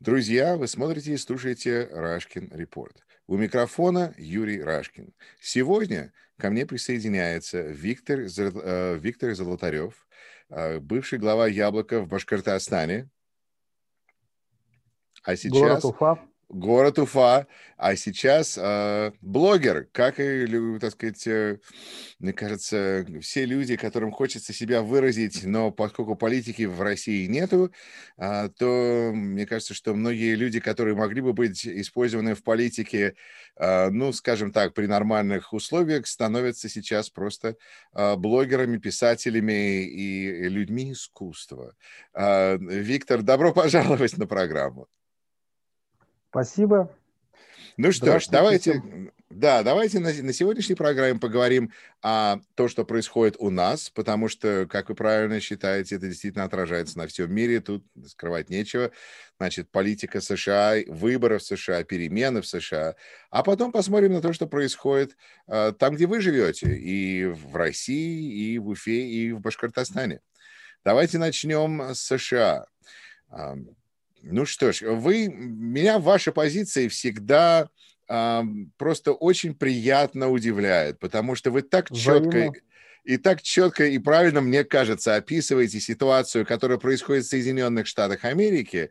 Друзья, вы смотрите и слушаете Рашкин Репорт. У микрофона Юрий Рашкин. Сегодня ко мне присоединяется Виктор, э, Виктор Золотарев, э, бывший глава «Яблока» в Башкортостане. А сейчас... Город Уфа город Уфа, а сейчас э, блогер, как и, так сказать, э, мне кажется, все люди, которым хочется себя выразить, но поскольку политики в России нету, э, то мне кажется, что многие люди, которые могли бы быть использованы в политике, э, ну, скажем так, при нормальных условиях, становятся сейчас просто э, блогерами, писателями и людьми искусства. Э, Виктор, добро пожаловать на программу. Спасибо. Ну что ж, давайте, да, давайте на, на сегодняшней программе поговорим о том, что происходит у нас, потому что, как вы правильно считаете, это действительно отражается на всем мире, тут скрывать нечего. Значит, политика США, выборы в США, перемены в США. А потом посмотрим на то, что происходит э, там, где вы живете, и в России, и в Уфе, и в Башкортостане. Давайте начнем с США. Ну что ж, вы, меня ваша позиция всегда э, просто очень приятно удивляет, потому что вы так четко и так четко и правильно, мне кажется, описываете ситуацию, которая происходит в Соединенных Штатах Америки,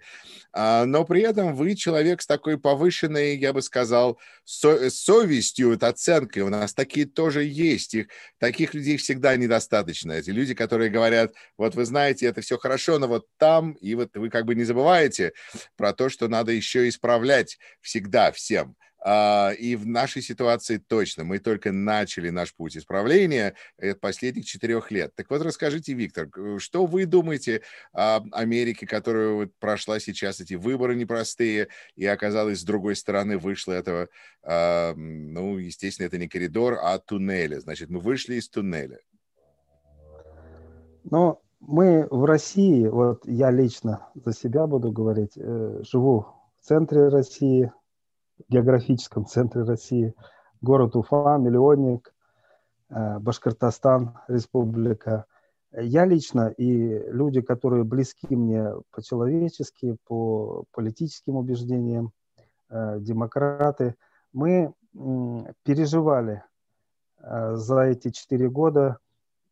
а, но при этом вы человек с такой повышенной, я бы сказал, со совестью, вот оценкой. У нас такие тоже есть. Их, таких людей всегда недостаточно. Эти люди, которые говорят, вот вы знаете, это все хорошо, но вот там, и вот вы как бы не забываете про то, что надо еще исправлять всегда всем. А, и в нашей ситуации точно. Мы только начали наш путь исправления последних четырех лет. Так вот, расскажите, Виктор, что вы думаете о Америке, которая прошла сейчас эти выборы непростые и оказалась с другой стороны, вышла этого, а, ну, естественно, это не коридор, а туннеля. Значит, мы вышли из туннеля. Ну, мы в России, вот я лично за себя буду говорить, э, живу в центре России, географическом центре России, город Уфа, миллионник, э, Башкортостан, республика. Я лично и люди, которые близки мне по-человечески, по политическим убеждениям, э, демократы, мы переживали э, за эти четыре года,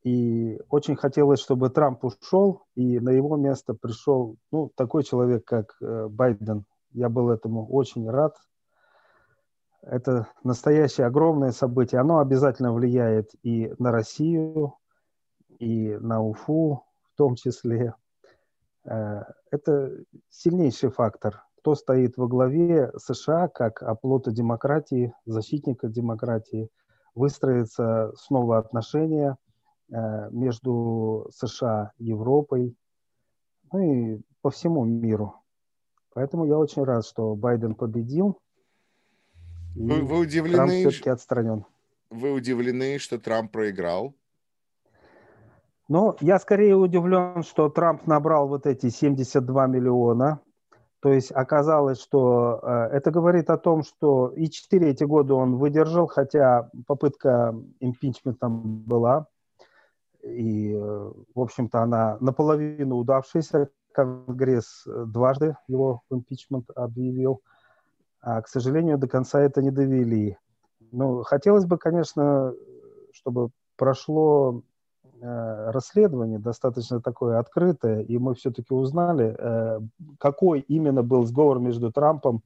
и очень хотелось, чтобы Трамп ушел, и на его место пришел ну, такой человек, как Байден. Я был этому очень рад, это настоящее огромное событие. Оно обязательно влияет и на Россию, и на Уфу в том числе. Э, это сильнейший фактор. Кто стоит во главе США как оплота демократии, защитника демократии, выстроятся снова отношения э, между США и Европой, ну и по всему миру. Поэтому я очень рад, что Байден победил. Вы, вы удивлены? Трамп все-таки отстранен. Вы удивлены, что Трамп проиграл? Ну, я скорее удивлен, что Трамп набрал вот эти 72 миллиона. То есть оказалось, что э, это говорит о том, что и 4 эти года он выдержал, хотя попытка импичментом была. И, в общем-то, она наполовину удавшаяся. Конгресс дважды его импичмент объявил. А, к сожалению, до конца это не довели. Ну, хотелось бы, конечно, чтобы прошло э, расследование достаточно такое открытое, и мы все-таки узнали, э, какой именно был сговор между Трампом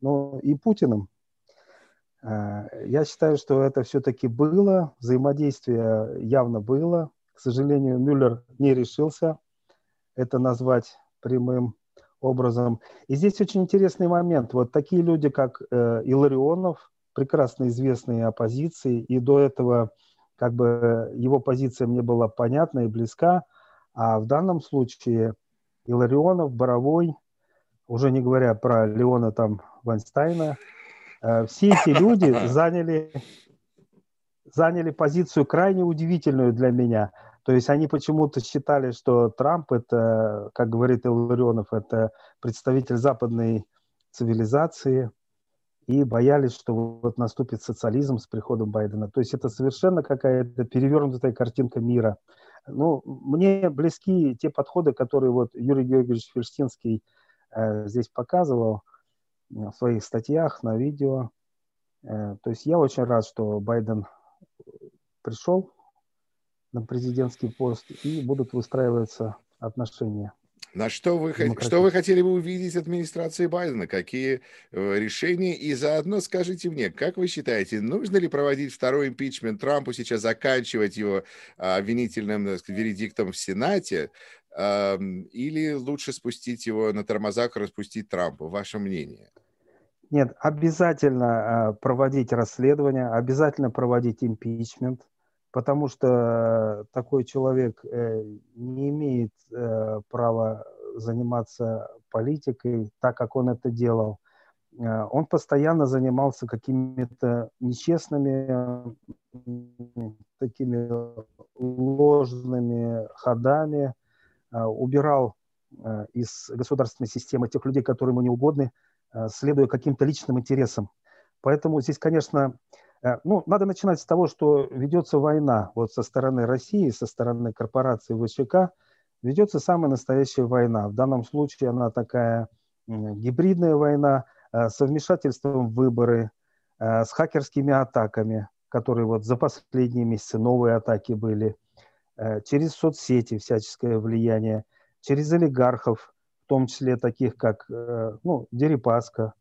ну, и Путиным. Э, я считаю, что это все-таки было, взаимодействие явно было. К сожалению, Мюллер не решился это назвать прямым образом. И здесь очень интересный момент. Вот такие люди, как э, Иларионов, прекрасно известные оппозиции, и до этого как бы его позиция мне была понятна и близка, а в данном случае Иларионов, Боровой, уже не говоря про Леона там Вайнстайна, э, все эти люди заняли, заняли позицию крайне удивительную для меня – то есть они почему-то считали, что Трамп это, как говорит Илларионов, это представитель западной цивилизации, и боялись, что вот наступит социализм с приходом Байдена. То есть это совершенно какая-то перевернутая картинка мира. Ну, мне близки те подходы, которые вот Юрий Георгиевич Ферстинский здесь показывал в своих статьях, на видео. То есть я очень рад, что Байден пришел на президентский пост и будут выстраиваться отношения. На что вы, что вы хотели бы увидеть администрации Байдена? Какие э, решения? И заодно скажите мне, как вы считаете, нужно ли проводить второй импичмент Трампу, сейчас заканчивать его а, обвинительным сказать, вердиктом в Сенате, или лучше спустить его на тормозах, распустить Трампа? Ваше мнение? Нет, обязательно а, проводить расследование, обязательно проводить импичмент потому что такой человек э, не имеет э, права заниматься политикой так, как он это делал. Э, он постоянно занимался какими-то нечестными, такими ложными ходами, убирал из государственной системы тех людей, которые ему не угодны, следуя каким-то личным интересам. Поэтому здесь, конечно, Э, ну, надо начинать с того, что ведется война вот со стороны России, со стороны корпорации ВЧК, ведется самая настоящая война. В данном случае она такая гибридная война э, с вмешательством в выборы, э, с хакерскими атаками, которые вот за последние месяцы новые атаки были, через соцсети всяческое влияние, через олигархов, в том числе таких как ну, Дерипаска,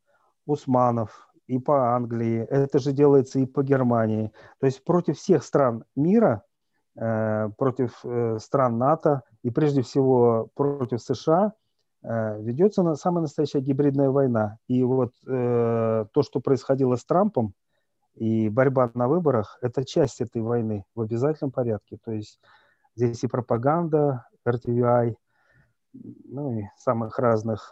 Усманов, и по Англии, это же делается и по Германии. То есть против всех стран мира, э, против э, стран НАТО и прежде всего против США э, ведется на, самая настоящая гибридная война. И вот то, что происходило с Трампом и борьба на выборах, это часть этой войны в обязательном порядке. То есть здесь и пропаганда, RTVI, ну и самых разных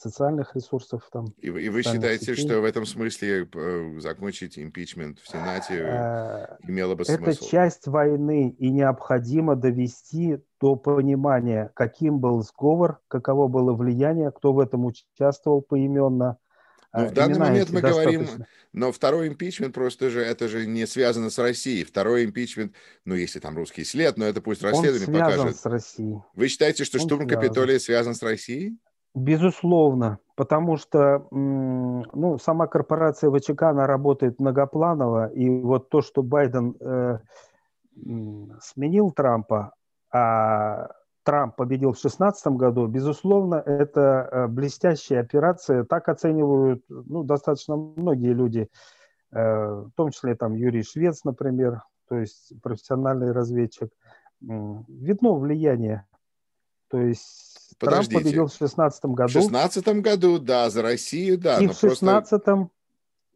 социальных ресурсов. Там, и, и вы считаете, сетей. что в этом смысле э, закончить импичмент в Сенате э, имело бы смысл? Это часть войны, и необходимо довести до понимания, каким был сговор, каково было влияние, кто в этом участвовал поименно. Ну, в данный момент мы достаточно. говорим, но второй импичмент просто же, это же не связано с Россией. Второй импичмент, ну, если там русский след, но это пусть расследование Он связан с Россией. Вы считаете, что Он штурм связан. Капитолия связан с Россией? Безусловно, потому что ну, сама корпорация ВЧК, она работает многопланово, и вот то, что Байден э, сменил Трампа, а Трамп победил в 2016 году, безусловно, это э, блестящая операция, так оценивают ну, достаточно многие люди, э, в том числе там Юрий Швец, например, то есть профессиональный разведчик. Видно влияние, то есть Подождите. Трамп победил в 16 году. В 16 году, да, за Россию, да. И в 16 просто...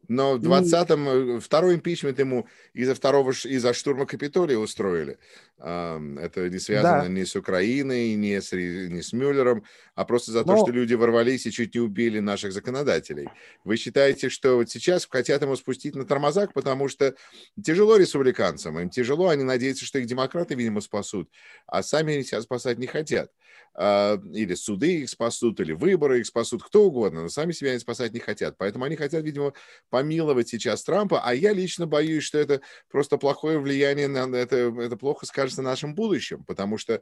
Но в 20-м и... второй импичмент ему из-за второго из-за штурма Капитолия устроили. Это не связано да. ни с Украиной, ни с, ни с Мюллером, а просто за Но... то, что люди ворвались и чуть не убили наших законодателей. Вы считаете, что вот сейчас хотят ему спустить на тормозах, потому что тяжело республиканцам, им тяжело, они надеются, что их демократы, видимо, спасут, а сами себя спасать не хотят. А, или суды их спасут, или выборы их спасут, кто угодно, но сами себя они спасать не хотят. Поэтому они хотят, видимо, помиловать сейчас Трампа, а я лично боюсь, что это просто плохое влияние на это, это плохо скажется на нашем будущем, потому что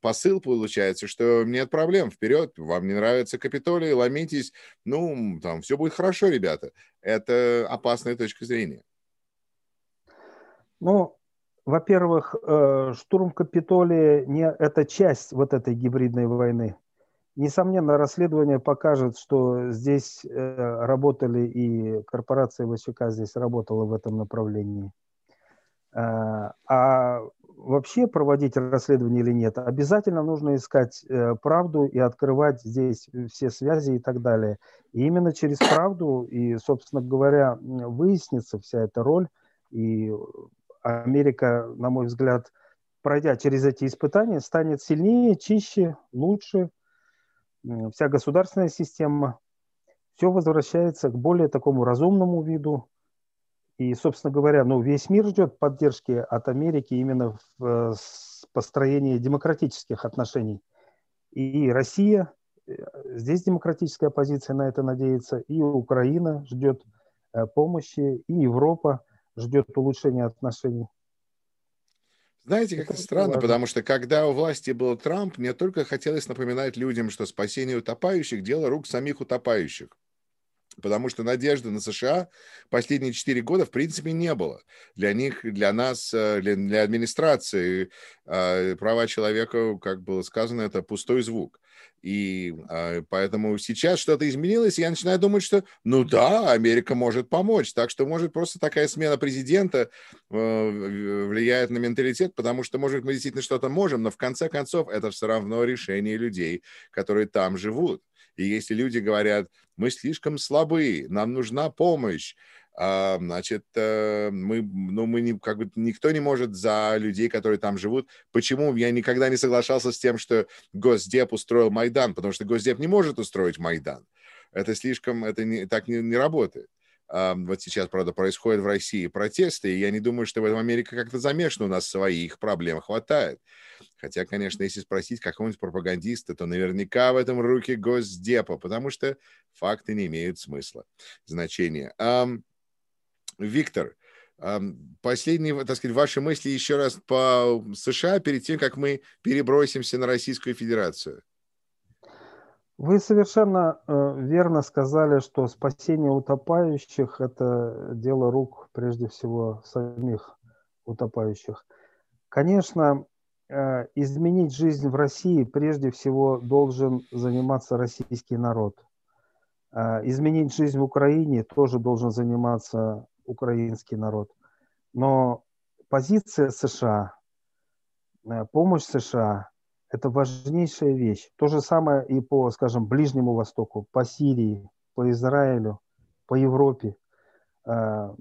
посыл получается, что нет проблем, вперед, вам не нравится Капитолий, ломитесь, ну, там, все будет хорошо, ребята. Это опасная точка зрения. Ну, во-первых, э, штурм Капитолия не это часть вот этой гибридной войны. Несомненно, расследование покажет, что здесь э, работали и корпорация ВЧК здесь работала в этом направлении. Э, а вообще проводить расследование или нет, обязательно нужно искать правду и открывать здесь все связи и так далее. И именно через правду и, собственно говоря, выяснится вся эта роль и Америка, на мой взгляд, пройдя через эти испытания, станет сильнее, чище, лучше. Вся государственная система, все возвращается к более такому разумному виду. И, собственно говоря, ну, весь мир ждет поддержки от Америки именно в э, построении демократических отношений. И Россия, э, здесь демократическая позиция на это надеется, и Украина ждет э, помощи, и Европа – ждет улучшения отношений. Знаете, как это странно, важно. потому что когда у власти был Трамп, мне только хотелось напоминать людям, что спасение утопающих – дело рук самих утопающих. Потому что надежды на США последние четыре года в принципе не было. Для них, для нас, э, для, для администрации э, права человека, как было сказано, это пустой звук. И э, поэтому сейчас что-то изменилось, и я начинаю думать, что, ну да, Америка может помочь. Так что, может, просто такая смена президента влияет на менталитет, потому что, может, мы действительно что-то можем, но в конце концов это все равно решение людей, которые там живут. И если люди говорят, мы слишком слабы, нам нужна помощь, а, значит, э, мы, ну, мы не, как бы никто не может за людей, которые там живут. Почему я никогда не соглашался с тем, что Госдеп устроил Майдан? Потому что Госдеп не может устроить Майдан. Это слишком, это не, так не, не работает. Вот сейчас, правда, происходят в России протесты, и я не думаю, что в этом Америка как-то замешана, у нас своих проблем хватает. Хотя, конечно, если спросить какого-нибудь пропагандиста, то наверняка в этом руки Госдепа, потому что факты не имеют смысла, значения. Виктор, последние, так сказать, ваши мысли еще раз по США перед тем, как мы перебросимся на Российскую Федерацию. Вы совершенно э, верно сказали, что спасение утопающих – это дело рук, прежде всего, самих утопающих. Конечно, изменить жизнь в России прежде всего должен заниматься российский народ. Э, изменить жизнь в Украине тоже должен заниматься украинский народ. Но позиция США, э, помощь США это важнейшая вещь. То же самое и по, скажем, Ближнему Востоку, по Сирии, по Израилю, по Европе. А,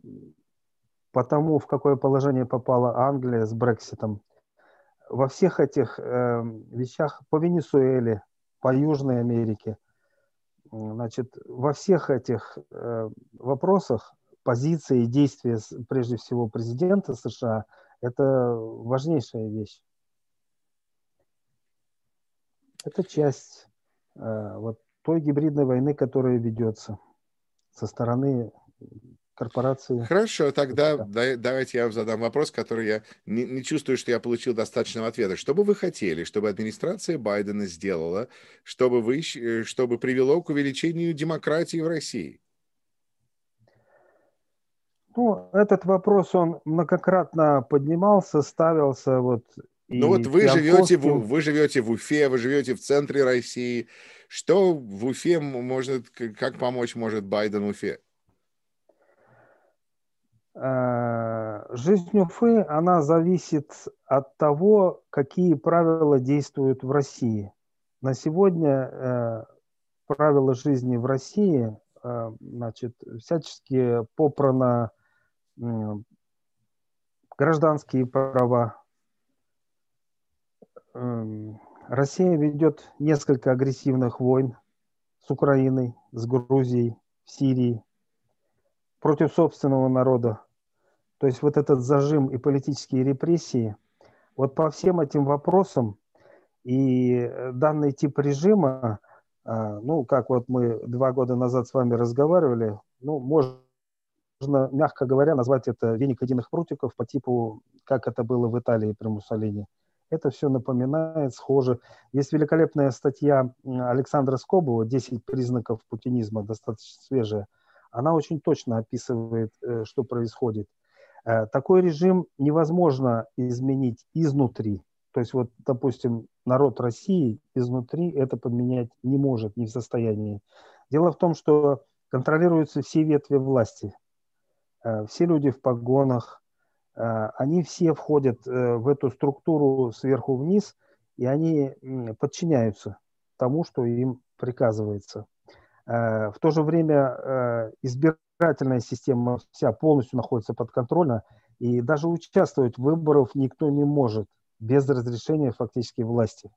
по тому, в какое положение попала Англия с Брекситом. Во всех этих э, вещах, по Венесуэле, по Южной Америке, значит, во всех этих э, вопросах позиции и действия, прежде всего, президента США, это важнейшая вещь. Это часть э, вот той гибридной войны, которая ведется со стороны корпорации. Хорошо, тогда да, давайте я вам задам вопрос, который я не, не чувствую, что я получил достаточного ответа. Что бы вы хотели, чтобы администрация Байдена сделала, чтобы, вы, э, чтобы привело к увеличению демократии в России? Ну, этот вопрос, он многократно поднимался, ставился вот ну вот вы живете, в, вы живете в Уфе, вы живете в центре России. Что в Уфе может, как помочь может Байден Уфе? Э, жизнь Уфы, она зависит от того, какие правила действуют в России. На сегодня э, правила жизни в России, э, значит, всячески попрано гражданские права, Эм, Россия ведет несколько агрессивных войн с Украиной, с Грузией, в Сирии, против собственного народа. То есть вот этот зажим и политические репрессии, вот по всем этим вопросам и данный тип режима, а, ну, как вот мы два года назад с вами разговаривали, ну, можно, мягко говоря, назвать это веник единых прутиков по типу, как это было в Италии при Муссолини – это все напоминает, схоже. Есть великолепная статья Александра Скобова «10 признаков путинизма», достаточно свежая. Она очень точно описывает, э, что происходит. Э, такой режим невозможно изменить изнутри. То есть вот, допустим, народ России изнутри это поменять не может, не в состоянии. Дело в том, что контролируются все ветви власти. Э, все люди в погонах, они все входят в эту структуру сверху вниз, и они подчиняются тому, что им приказывается. Э, в то же время избирательная система вся полностью находится под контролем, и даже участвовать в выборах никто не может без разрешения фактически власти.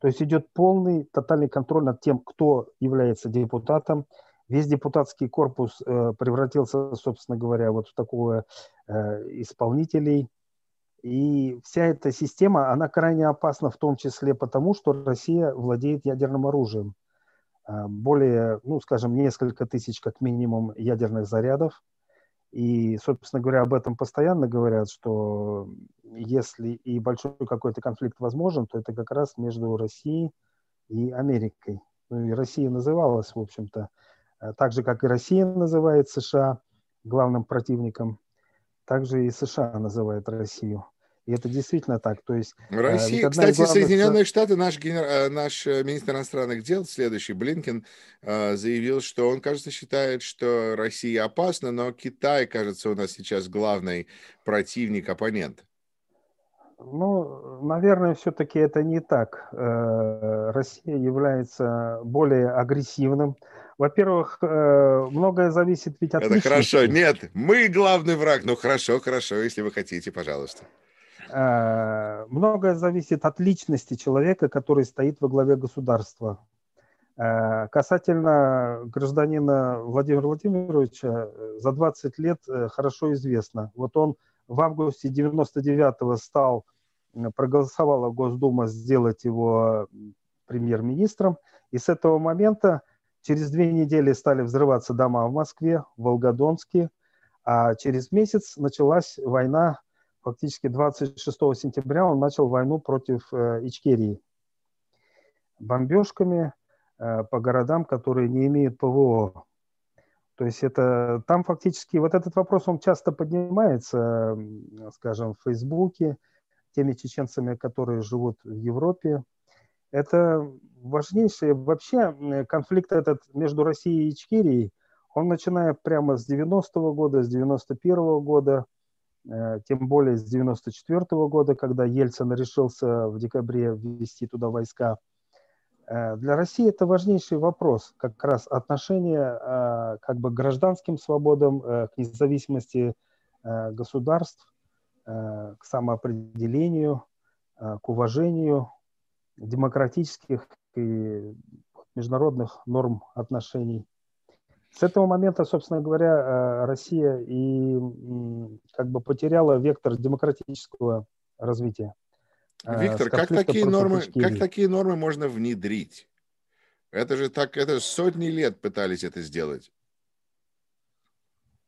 То есть идет полный, тотальный контроль над тем, кто является депутатом, Весь депутатский корпус э, превратился, собственно говоря, вот в такого э, исполнителей. И вся эта система, она крайне опасна в том числе потому, что Россия владеет ядерным оружием. Э, более, ну, скажем, несколько тысяч как минимум ядерных зарядов. И, собственно говоря, об этом постоянно говорят, что если и большой какой-то конфликт возможен, то это как раз между Россией и Америкой. Ну и Россия называлась, в общем-то, э, так же, как и Россия называет США главным противником, также и США называет Россию. И это действительно так. То есть, э, Россия, кстати, главных... Соединенные Штаты, наш, генер... Э, наш министр иностранных дел, следующий, Блинкен, заявил, что он, кажется, считает, что Россия опасна, но Китай, кажется, у нас сейчас главный противник, оппонент. Ну, наверное, все-таки это не так. Э, Россия является более агрессивным. Во-первых, э, многое зависит ведь от Это личности. хорошо. Нет, мы главный враг. Ну, хорошо, хорошо, если вы хотите, пожалуйста. Э, многое зависит от личности человека, который стоит во главе государства. Касательно гражданина Владимира Владимировича, за 20 лет хорошо известно. Вот он в августе 99-го стал, проголосовала Госдума сделать его премьер-министром. И с этого момента через две недели стали взрываться дома в Москве, в Волгодонске. А через месяц началась война, фактически 26 сентября он начал войну против э, Ичкерии. Бомбежками э, по городам, которые не имеют ПВО. То есть это там фактически вот этот вопрос он часто поднимается, скажем, в Фейсбуке теми чеченцами, которые живут в Европе. Это важнейший вообще конфликт этот между Россией и Ичкерией. Он начиная прямо с 90-го года, с 91-го года, тем более с 94-го года, когда Ельцин решился в декабре ввести туда войска – Э, для России это важнейший вопрос, как раз отношение э, как бы к гражданским свободам, э, к независимости государств, к самоопределению, к уважению демократических и международных норм отношений. С этого момента, собственно говоря, Россия и как бы потеряла вектор демократического развития. Э, Виктор, как такие, нормы, как такие нормы можно внедрить? Это же так, это сотни лет пытались это сделать.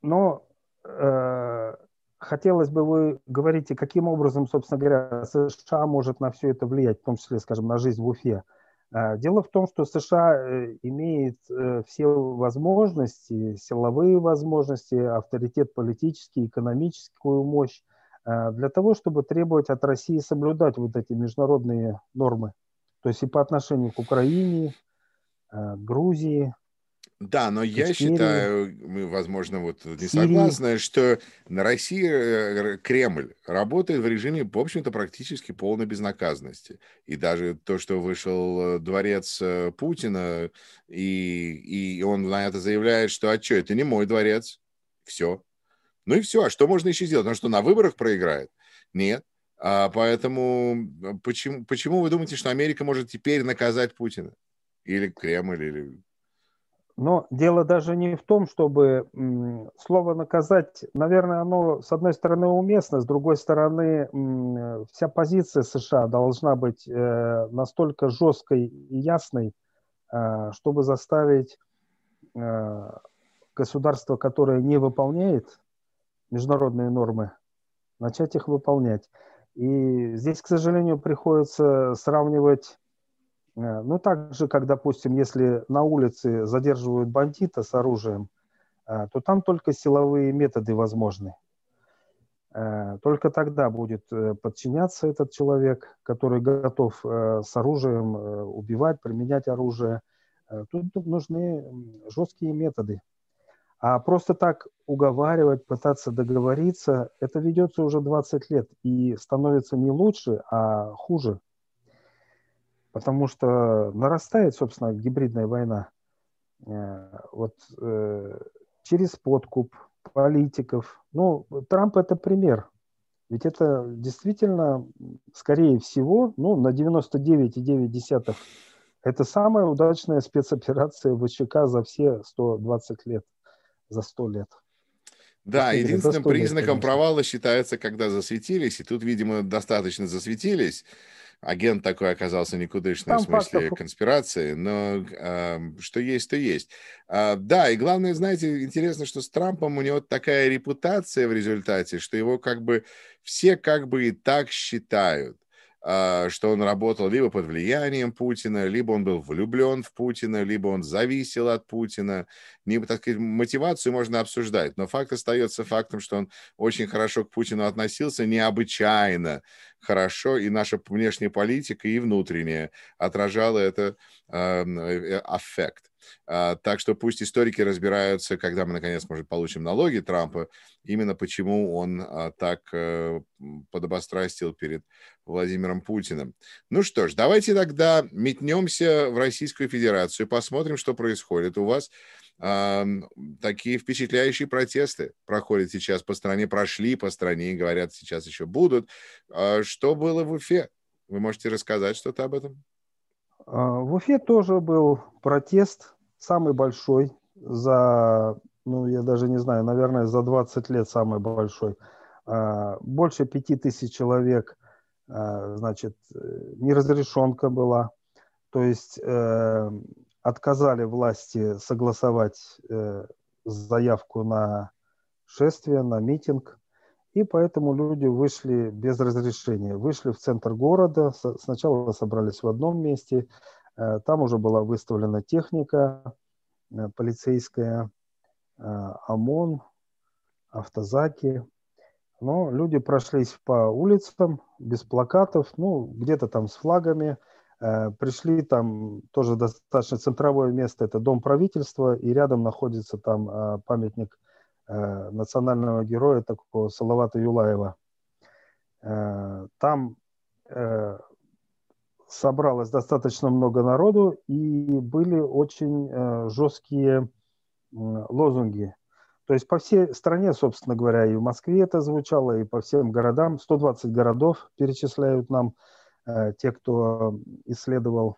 Но э, хотелось бы вы говорите, каким образом, собственно говоря, США может на все это влиять, в том числе, скажем, на жизнь в Уфе. Э, дело в том, что США э, имеет все возможности, силовые возможности, авторитет политический, экономическую мощь Э, для того, чтобы требовать от России соблюдать вот эти международные нормы. То есть и по отношению к Украине, э, Грузии. Да, но я считаю, мы, возможно, вот не согласны, что на России э, Кремль работает в режиме, в общем-то, практически полной безнаказанности. И даже то, что вышел дворец Путина, и, и он на это заявляет, что а что, это не мой дворец, все, ну и все. А что можно еще сделать? Он что, на выборах проиграет? Нет. А поэтому почему, почему вы думаете, что Америка может теперь наказать Путина? Или Кремль, или... Но дело даже не в том, чтобы слово наказать, наверное, оно с одной стороны уместно, с другой стороны вся позиция США должна быть э, настолько жесткой и ясной, э, чтобы заставить э, государство, которое не выполняет международные нормы, начать их выполнять. И здесь, к сожалению, приходится сравнивать, ну, так же, как, допустим, если на улице задерживают бандита с оружием, э, то там только силовые методы возможны. Э, только тогда будет подчиняться этот человек, который готов с оружием убивать, применять оружие. Тут нужны жесткие методы. А просто так уговаривать, пытаться договориться, это ведется уже 20 лет и становится не лучше, а хуже. Потому что нарастает, собственно, гибридная война. Э, вот э, через подкуп политиков. Ну, Трамп это пример. Ведь это действительно, скорее всего, ну, на 99,9 это самая удачная спецоперация ВЧК за все 120 лет за сто лет. Да, единственным признаком лет, провала считается, когда засветились, и тут, видимо, достаточно засветились, агент такой оказался никудышный Там в смысле фактов... конспирации, но э, что есть, то есть. А, да, и главное, знаете, интересно, что с Трампом у него такая репутация в результате, что его как бы все как бы и так считают. А, что он работал либо под влиянием Путина, либо он был влюблен в Путина, либо он зависел от Путина. Не, так сказать, мотивацию можно обсуждать, но факт остается фактом, что он очень хорошо к Путину относился, необычайно хорошо, и наша внешняя политика и внутренняя отражала это э, аффект. А, так что пусть историки разбираются, когда мы, наконец, может, получим налоги Трампа, именно почему он а, так э, подобострастил перед Владимиром Путиным. Ну что ж, давайте тогда метнемся в Российскую Федерацию, посмотрим, что происходит. У вас э, такие впечатляющие протесты проходят сейчас по стране, прошли по стране говорят, сейчас еще будут. Что было в Уфе? Вы можете рассказать что-то об этом? В Уфе тоже был протест, самый большой за, ну, я даже не знаю, наверное, за 20 лет самый большой. Больше пяти тысяч человек, значит, неразрешенка была. То есть э, отказали власти согласовать э, заявку на шествие, на митинг. И поэтому люди вышли без разрешения. Вышли в центр города, сначала собрались в одном месте, э, там уже была выставлена техника э, полицейская, э, ОМОН, автозаки. Но люди прошлись по улицам без плакатов, ну, где-то там с флагами. Пришли там тоже достаточно центровое место, это дом правительства, и рядом находится там памятник национального героя такого Салавата Юлаева. Э, там э, собралось достаточно много народу и были очень жесткие лозунги. То есть по всей стране, собственно говоря, и в Москве это звучало, и по всем городам. 120 городов перечисляют нам те, кто исследовал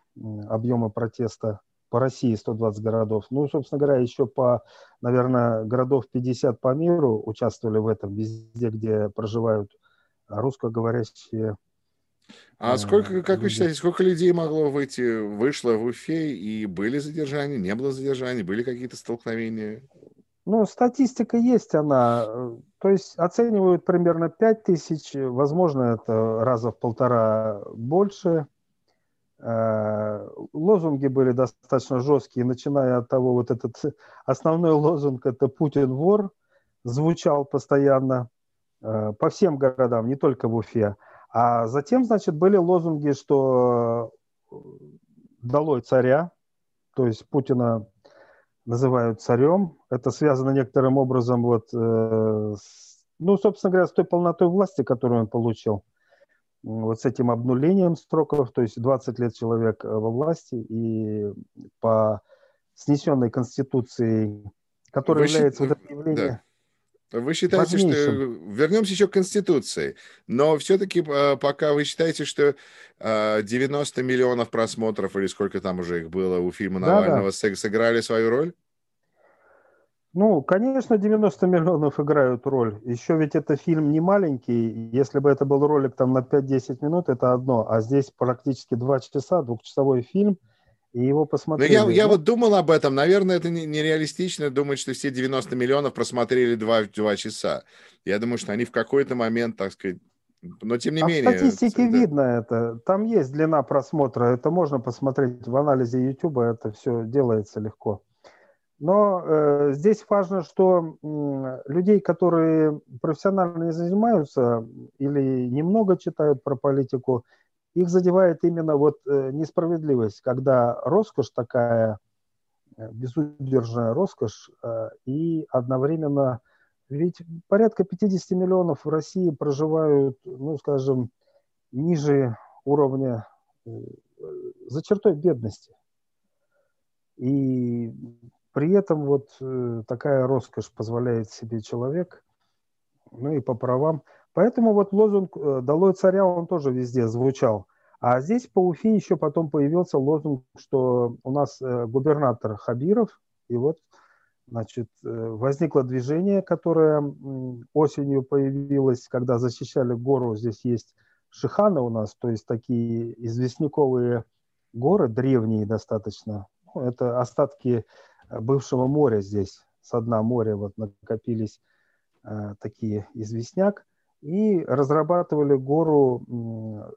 объемы протеста по России 120 городов. Ну, собственно говоря, еще по, наверное, городов 50 по миру участвовали в этом, везде, где проживают русскоговорящие. А сколько, э, как вы считаете, сколько людей могло выйти, вышло в Уфе, и были задержания, не было задержаний, были какие-то столкновения? Ну, статистика есть она. То есть оценивают примерно 5 тысяч, возможно, это раза в полтора больше. Э, лозунги были достаточно жесткие, начиная от того, вот этот основной лозунг, это «Путин вор», звучал постоянно э, по всем городам, не только в Уфе. А затем, значит, были лозунги, что э, «Долой царя», то есть Путина называют царем. Это связано некоторым образом вот, ну, собственно говоря, с той полнотой власти, которую он получил вот с этим обнулением сроков, то есть 20 лет человек э, во власти, и по снесенной конституции, которая Вы является счит... вот это явление... Да. Вы считаете, важнейшим. что... Вернемся еще к Конституции. Но все-таки э, пока вы считаете, что 90 э, миллионов просмотров, или сколько там уже их было у фильма Навального, да, да. сыграли свою роль? Ну, конечно, 90 миллионов играют роль. Еще ведь это фильм не маленький. Если бы это был ролик там на 5-10 минут, это одно. А здесь практически 2 часа, двухчасовой фильм, и его посмотрели. Но я, я вот думал об этом. Наверное, это нереалистично думать, что все 90 миллионов просмотрели 2, 2 часа. Я думаю, что они в какой-то момент, так сказать, но тем не а менее... в статистике да. видно это. Там есть длина просмотра. Это можно посмотреть в анализе YouTube. Это все делается легко. Но э, здесь важно, что э, людей, которые профессионально не занимаются или немного читают про политику, их задевает именно вот э, несправедливость, когда роскошь такая, э, безудержная роскошь, э, и одновременно, ведь порядка 50 миллионов в России проживают, ну, скажем, ниже уровня, э, за чертой бедности. И при этом вот э, такая роскошь позволяет себе человек, ну и по правам. Поэтому вот лозунг э, «Долой царя» он тоже везде звучал. А здесь по Уфе еще потом появился лозунг, что у нас э, губернатор Хабиров, и вот значит, возникло движение, которое осенью появилось, когда защищали гору. Здесь есть Шиханы у нас, то есть такие известняковые горы, древние достаточно. Ну, это остатки бывшего моря здесь, с дна моря вот накопились э, такие известняк. И разрабатывали гору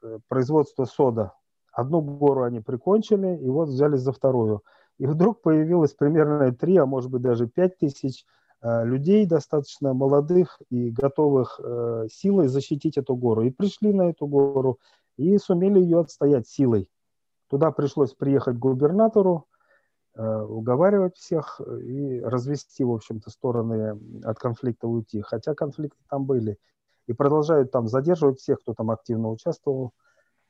э, производства сода. Одну гору они прикончили, и вот взялись за вторую. И вдруг появилось примерно 3, а может быть даже 5 тысяч э, людей достаточно молодых и готовых э, силой защитить эту гору. И пришли на эту гору и сумели ее отстоять силой. Туда пришлось приехать губернатору, уговаривать всех и развести, в общем-то, стороны от конфликта уйти. Хотя конфликты там были. И продолжают там задерживать всех, кто там активно участвовал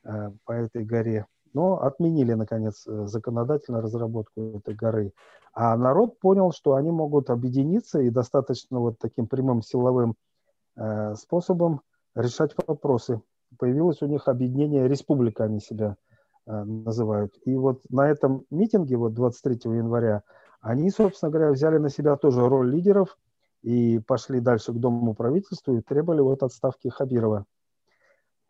по этой горе но отменили, наконец, э, законодательно разработку этой горы. А народ понял, что они могут объединиться и достаточно вот таким прямым силовым э, способом решать вопросы. Появилось у них объединение «Республика», они себя э, называют. И вот на этом митинге, вот 23 января, они, собственно говоря, взяли на себя тоже роль лидеров и пошли дальше к Дому правительства и требовали вот отставки Хабирова.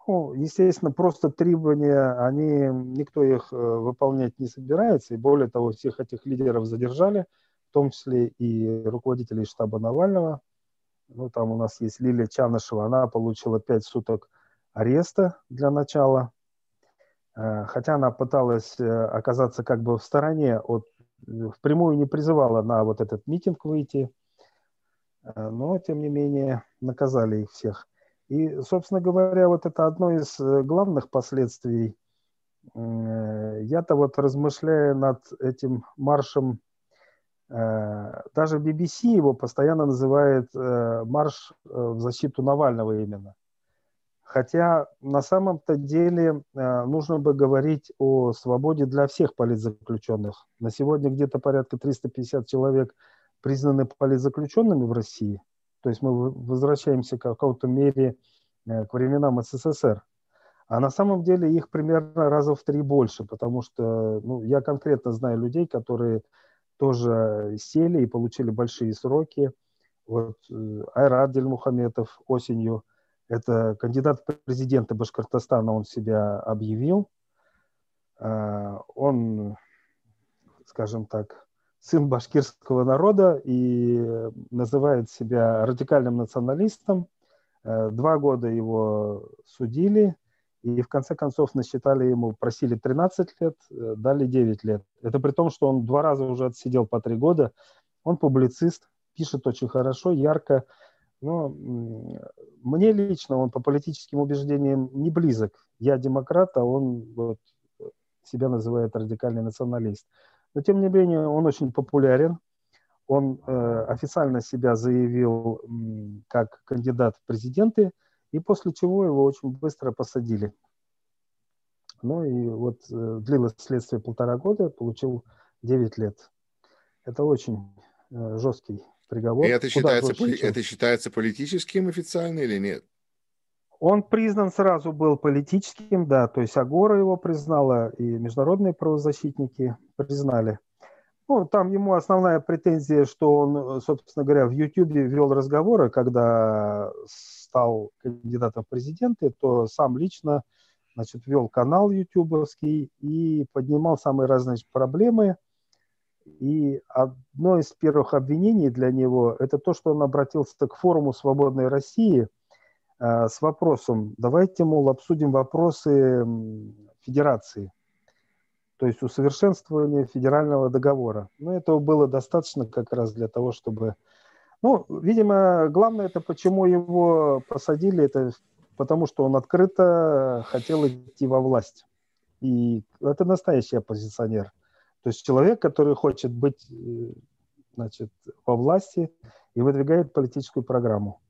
Ну, естественно, просто требования, они, никто их э, выполнять не собирается. И более того, всех этих лидеров задержали, в том числе и руководителей штаба Навального. Ну, там у нас есть Лилия Чанышева, она получила пять суток ареста для начала. Э, хотя она пыталась э, оказаться как бы в стороне от, впрямую не призывала на вот этот митинг выйти. Но, тем не менее, наказали их всех. И, собственно говоря, вот это одно из э, главных последствий. Э, я-то вот размышляя над этим маршем, э, даже BBC его постоянно называет марш в защиту Навального именно. Хотя на самом-то деле нужно бы говорить о свободе для всех политзаключенных. На сегодня где-то порядка 350 человек признаны политзаключенными в России – то есть мы возвращаемся в какой-то мере э, к временам СССР. А на самом деле их примерно раза в три больше, потому что ну, я конкретно знаю людей, которые тоже сели и получили большие сроки. Вот э, Айрат Дельмухаметов осенью, это кандидат в президенты Башкортостана, он себя объявил. Э, он, скажем так, сын башкирского народа и называет себя радикальным националистом. Э, два года его судили, и в конце концов насчитали ему, просили 13 лет, э, дали 9 лет. Это при том, что он два раза уже отсидел по три года. Он публицист, пишет очень хорошо, ярко. Но мне лично он по политическим убеждениям не близок. Я демократ, а он вот, себя называет радикальный националист. Но, тем не менее, он очень популярен. Он э, официально себя заявил э, как кандидат в президенты, и после чего его очень быстро посадили. Ну и вот э, длилось следствие полтора года, получил 9 лет. Это очень э, жесткий приговор. И это считается, это считается политическим официально или нет? Он признан сразу был политическим, да, то есть Агора его признала, и международные правозащитники признали. Ну, там ему основная претензия, что он, собственно говоря, в Ютьюбе вел разговоры, когда стал кандидатом в президенты, то сам лично, значит, вел канал ютубовский и поднимал самые разные проблемы. И одно из первых обвинений для него – это то, что он обратился к форуму «Свободной России», Э, с вопросом, давайте, мол, обсудим вопросы федерации, то есть усовершенствования федерального договора. Но этого было достаточно как раз для того, чтобы... Ну, видимо, главное это, почему его посадили, это потому что он открыто хотел идти во власть. И это настоящий оппозиционер. То есть человек, который хочет быть э, значит, во власти и выдвигает политическую программу.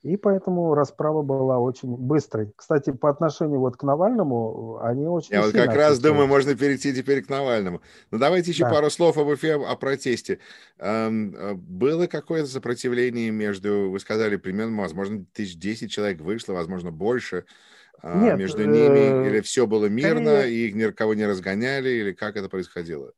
И поэтому расправа была очень быстрой. Кстати, по отношению вот к Навальному, они очень... Я вот как раз думаю, можно перейти теперь к Навальному. Но давайте еще да. пару слов об эфе, о протесте. Эм, э, было какое-то сопротивление между, вы сказали, примерно, возможно, тысяч десять человек вышло, возможно, больше Нет, между ними? Э, или все было мирно, скорее... и их никого не разгоняли, или как это происходило?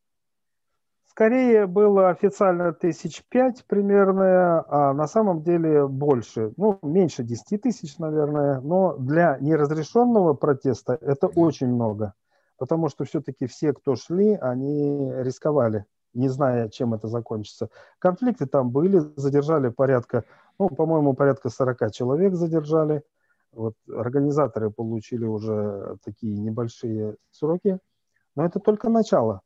Скорее было официально тысяч пять примерно, а на самом деле больше. Ну, меньше 10 тысяч, наверное. Но для неразрешенного протеста это очень много. Потому что все-таки все, кто шли, они рисковали, не зная, чем это закончится. Конфликты там были, задержали порядка, ну, по-моему, порядка 40 человек задержали. Вот организаторы получили уже такие небольшие сроки. Но это только начало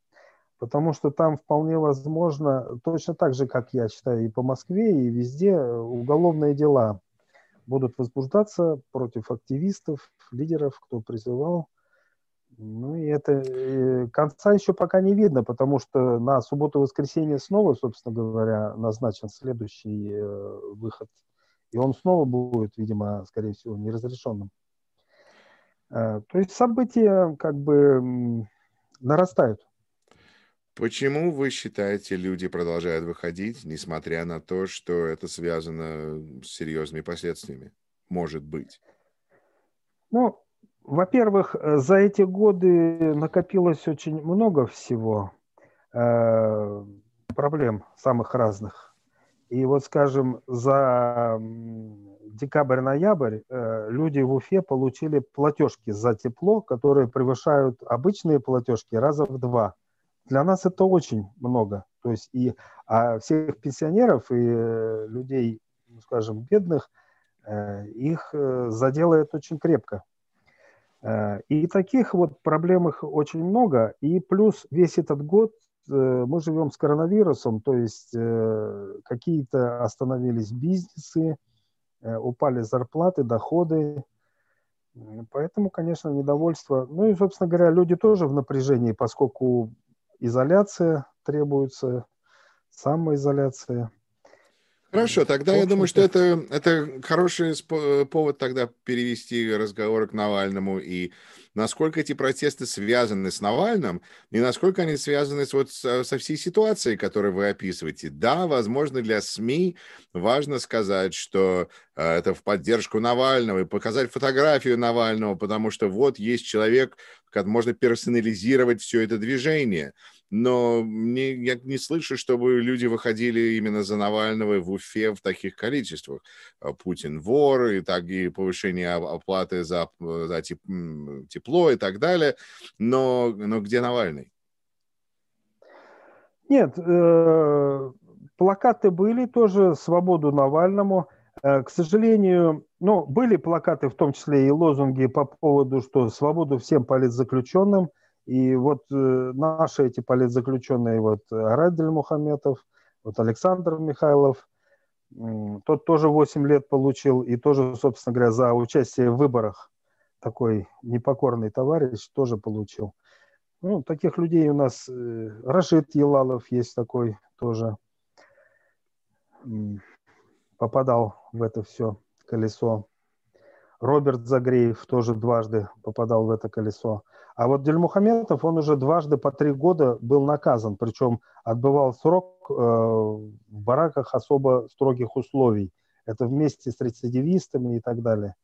потому что там вполне возможно, точно так же, как я считаю, и по Москве, и везде уголовные дела будут возбуждаться против активистов, лидеров, кто призывал. Ну и это и конца еще пока не видно, потому что на субботу-воскресенье снова, собственно говоря, назначен следующий э, выход. И он снова будет, видимо, скорее всего, неразрешенным. Э, то есть события как бы нарастают. Почему вы считаете, люди продолжают выходить, несмотря на то, что это связано с серьезными последствиями? Может быть. Ну, во-первых, э, за эти годы накопилось очень много всего э, проблем самых разных. И вот, скажем, за декабрь-ноябрь э, люди в Уфе получили платежки за тепло, которые превышают обычные платежки раза в два. Для нас это очень много. То есть и а всех пенсионеров и э, людей, ну, скажем, бедных, э, их заделает очень крепко. И таких вот проблем их очень много. И плюс весь этот год мы живем с коронавирусом, то есть какие-то остановились бизнесы, упали зарплаты, доходы. Поэтому, конечно, недовольство. Ну и, собственно говоря, люди тоже в напряжении, поскольку изоляция требуется, самоизоляция. Хорошо, тогда я думаю, что это, это хороший повод тогда перевести разговор к Навальному и насколько эти протесты связаны с Навальным и насколько они связаны с, вот, со, со всей ситуацией, которую вы описываете. Да, возможно, для СМИ важно сказать, что э, это в поддержку Навального и показать фотографию Навального, потому что вот есть человек, как можно персонализировать все это движение – но мне, я не слышу, чтобы люди выходили именно за Навального в Уфе в таких количествах. А Путин вор, и так и повышение оплаты за, за тепло и так далее. Но, но где Навальный? Нет, э, плакаты были тоже «Свободу Навальному». Э, к сожалению, ну, были плакаты, в том числе и лозунги по поводу, что свободу всем политзаключенным – и вот э, наши эти политзаключенные, вот Радель Мухаметов, вот Александр Михайлов, тот тоже 8 лет получил, и тоже, собственно говоря, за участие в выборах такой непокорный товарищ тоже получил. Ну, таких людей у нас, э, Рашид Елалов есть такой тоже, попадал в это все колесо. Роберт Загреев тоже дважды попадал в это колесо. А вот Дельмухаметов, он уже дважды по три года был наказан, причем отбывал срок э, в бараках особо строгих условий. Это вместе с рецидивистами и так далее.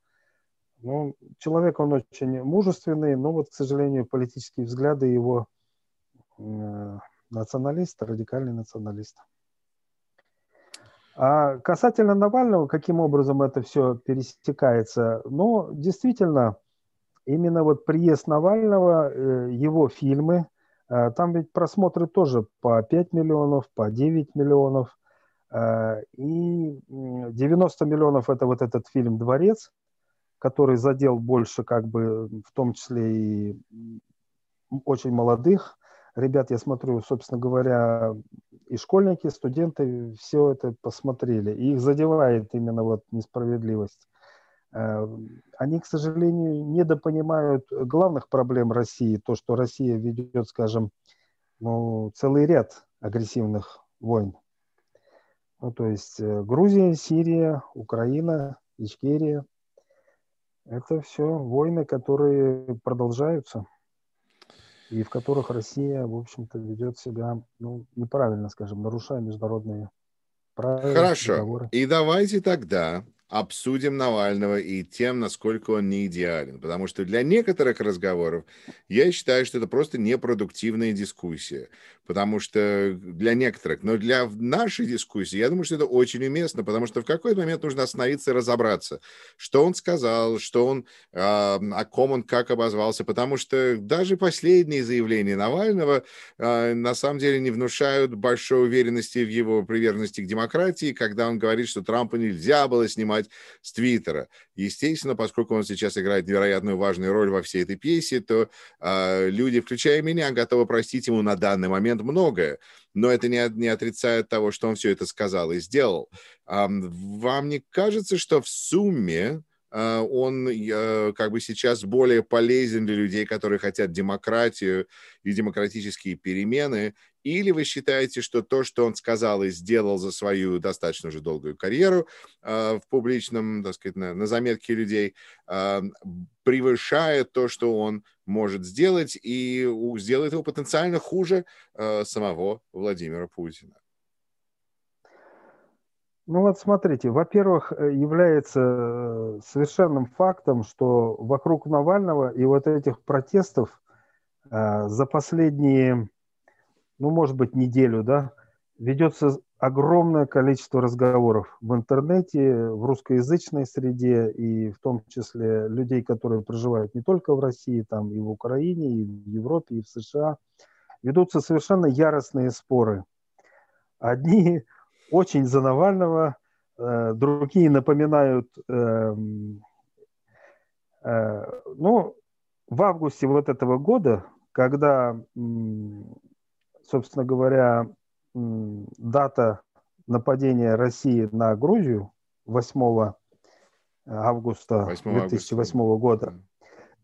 Ну, человек, он очень мужественный, но вот, к сожалению, политические взгляды его э, националист, радикальный националист. А касательно Навального, каким образом это все пересекается? Ну, действительно, именно вот приезд Навального, э, его фильмы, э, там ведь просмотры тоже по 5 миллионов, по 9 миллионов. Э, и 90 миллионов это вот этот фильм «Дворец», который задел больше как бы в том числе и очень молодых ребят, я смотрю, собственно говоря, и школьники, и студенты все это посмотрели. И их задевает именно вот несправедливость. Они, к сожалению, недопонимают главных проблем России, то, что Россия ведет, скажем, ну, целый ряд агрессивных войн. Ну, то есть э, Грузия, Сирия, Украина, Ичкерия. Это все войны, которые продолжаются и в которых Россия, в общем-то, ведет себя ну, неправильно, скажем, нарушая международные правила. Хорошо. Договоры. И давайте тогда обсудим Навального и тем, насколько он не идеален. Потому что для некоторых разговоров я считаю, что это просто непродуктивная дискуссия. Потому что для некоторых, но для нашей дискуссии, я думаю, что это очень уместно, потому что в какой-то момент нужно остановиться и разобраться, что он сказал, что он, э, о ком он как обозвался. Потому что даже последние заявления Навального э, на самом деле не внушают большой уверенности в его приверженности к демократии, когда он говорит, что Трампа нельзя было снимать снимать с Твиттера. Естественно, поскольку он сейчас играет невероятную важную роль во всей этой пьесе, то э, люди, включая меня, готовы простить ему на данный момент многое. Но это не, не отрицает того, что он все это сказал и сделал. Э, вам не кажется, что в сумме а, он как бы сейчас более полезен для людей, которые хотят демократию и демократические перемены, или вы считаете, что то, что он сказал и сделал за свою достаточно уже долгую карьеру э, в публичном, так сказать, на, на заметке людей, э, превышает то, что он может сделать, и сделает его потенциально хуже э, самого Владимира Путина? Ну вот смотрите, во-первых, э, является э, совершенным фактом, что вокруг Навального и вот этих протестов э, за последние ну, может быть, неделю, да, ведется огромное количество разговоров в интернете, в русскоязычной среде, и в том числе людей, которые проживают не только в России, там и в Украине, и в Европе, и в США. Ведутся совершенно яростные споры. Одни очень за Навального, э, другие напоминают, эм, э, ну, в августе вот этого года, когда собственно говоря, дата нападения России на Грузию 8 августа 8 2008 августа. года.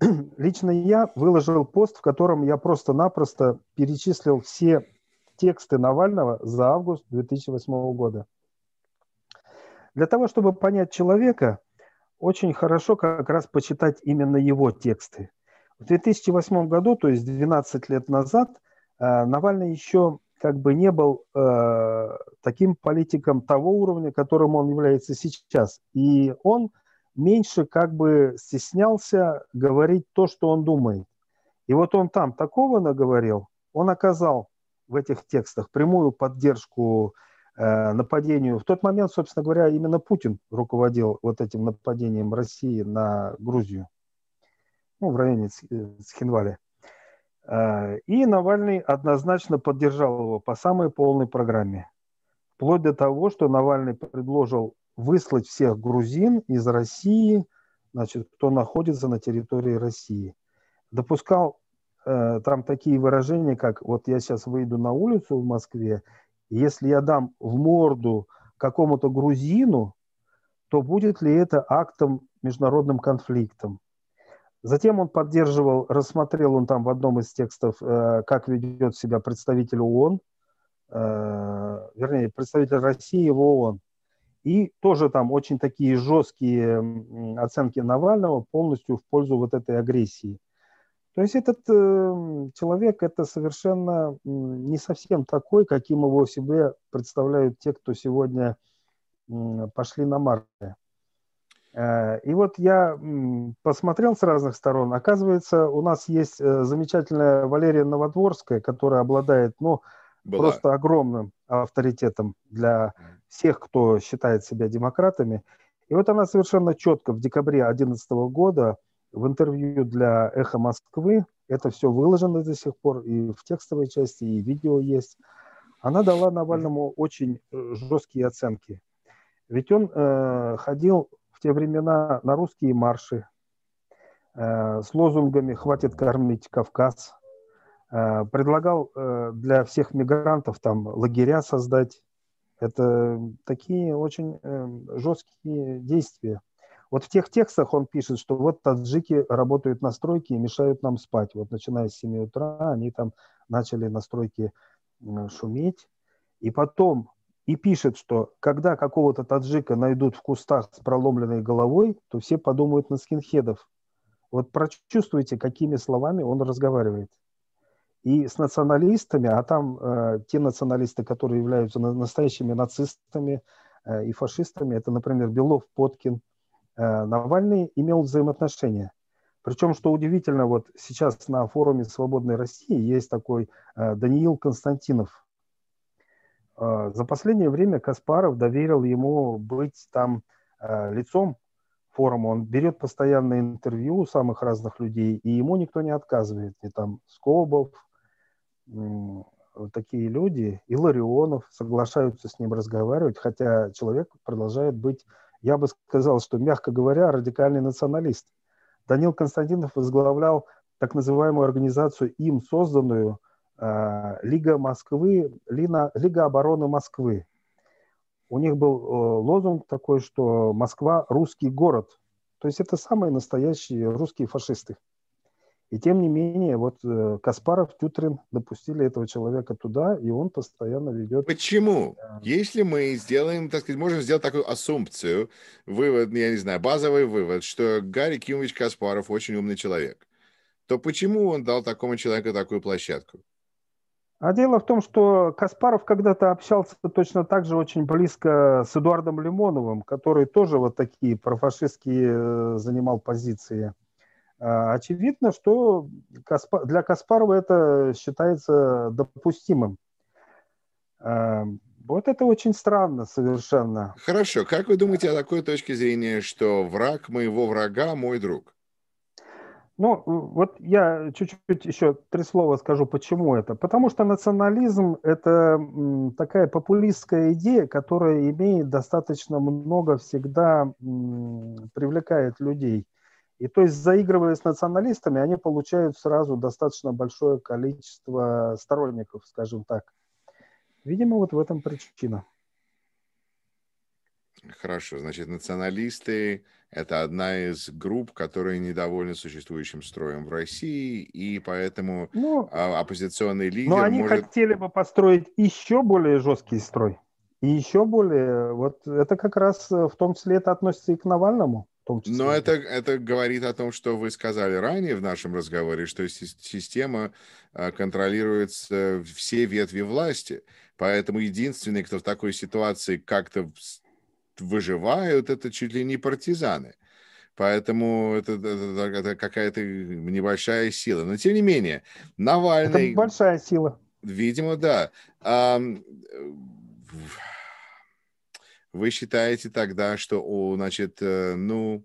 Лично я выложил пост, в котором я просто-напросто перечислил все тексты Навального за август 2008 года. Для того, чтобы понять человека, очень хорошо как раз почитать именно его тексты. В 2008 году, то есть 12 лет назад, Навальный еще как бы не был э, таким политиком того уровня, которым он является сейчас. И он меньше как бы стеснялся говорить то, что он думает. И вот он там такого наговорил, он оказал в этих текстах прямую поддержку э, нападению. В тот момент, собственно говоря, именно Путин руководил вот этим нападением России на Грузию, ну, в районе Схинвали. Э, и Навальный однозначно поддержал его по самой полной программе. Вплоть до того, что Навальный предложил выслать всех грузин из России, значит, кто находится на территории России. Допускал э, там такие выражения, как вот я сейчас выйду на улицу в Москве, и если я дам в морду какому-то грузину, то будет ли это актом международным конфликтом? Затем он поддерживал, рассмотрел он там в одном из текстов, э, как ведет себя представитель ООН, э, вернее, представитель России в ООН. И тоже там очень такие жесткие оценки Навального полностью в пользу вот этой агрессии. То есть этот э, человек это совершенно не совсем такой, каким его себе представляют те, кто сегодня пошли на Марсе. Э, и вот я посмотрел с разных сторон. Оказывается, у нас есть э, замечательная Валерия Новодворская, которая обладает, ну, Была. просто огромным авторитетом для всех, кто считает себя демократами. И вот она совершенно четко в декабре 2011 года в интервью для «Эхо Москвы», это все выложено до сих пор и в текстовой части, и видео есть, она дала Навальному очень э, жесткие оценки. Ведь он э, ходил те времена на русские марши э, с лозунгами «Хватит кормить Кавказ». Э, предлагал э, для всех мигрантов там лагеря создать. Это такие очень жесткие действия. Вот в тех текстах он пишет, что вот таджики работают на стройке и мешают нам спать. Вот начиная с 7 утра они там начали на стройке шуметь. И потом и пишет, что когда какого-то таджика найдут в кустах с проломленной головой, то все подумают на скинхедов. Вот прочувствуйте, какими словами он разговаривает. И с националистами, а там э, те националисты, которые являются настоящими нацистами, и фашистами. Это, например, Белов, Поткин. Навальный имел взаимоотношения. Причем, что удивительно, вот сейчас на форуме «Свободной России» есть такой Даниил Константинов. За последнее время Каспаров доверил ему быть там лицом форума, он берет постоянное интервью у самых разных людей, и ему никто не отказывает. И там Скобов, вот такие люди, и Ларионов соглашаются с ним разговаривать, хотя человек продолжает быть, я бы сказал, что, мягко говоря, радикальный националист. Данил Константинов возглавлял так называемую организацию, им созданную Лига Москвы, Лина, Лига обороны Москвы у них был э, лозунг такой, что Москва – русский город. То есть это самые настоящие русские фашисты. И тем не менее, вот э, Каспаров, Тютрин допустили этого человека туда, и он постоянно ведет... Почему? Если мы сделаем, так сказать, можем сделать такую ассумпцию, вывод, я не знаю, базовый вывод, что Гарри Кимович Каспаров очень умный человек, то почему он дал такому человеку такую площадку? А дело в том, что Каспаров когда-то общался точно так же очень близко с Эдуардом Лимоновым, который тоже вот такие профашистские э, занимал позиции. А, очевидно, что для Каспарова это считается допустимым. А, вот это очень странно совершенно. Хорошо. Как вы думаете о такой точке зрения, что враг моего врага – мой друг? Ну, вот я чуть-чуть еще три слова скажу, почему это. Потому что национализм – это такая популистская идея, которая имеет достаточно много всегда, привлекает людей. И то есть, заигрывая с националистами, они получают сразу достаточно большое количество сторонников, скажем так. Видимо, вот в этом причина. Хорошо, значит, националисты – это одна из групп, которые недовольны существующим строем в России, и поэтому ну, а, оппозиционный лидер Но они может... хотели бы построить еще более жесткий строй. И еще более, вот это как раз э, в том числе это относится и к Навальному. Но это, это говорит о том, что вы сказали ранее в нашем разговоре, что система а, контролирует все ветви власти. Поэтому единственный, кто в такой ситуации как-то выживают, это чуть ли не партизаны. Поэтому это, это, это какая-то небольшая сила. Но тем не менее, Навальный... Это большая сила. Видимо, да. А, вы считаете тогда, что, о, значит, э, ну,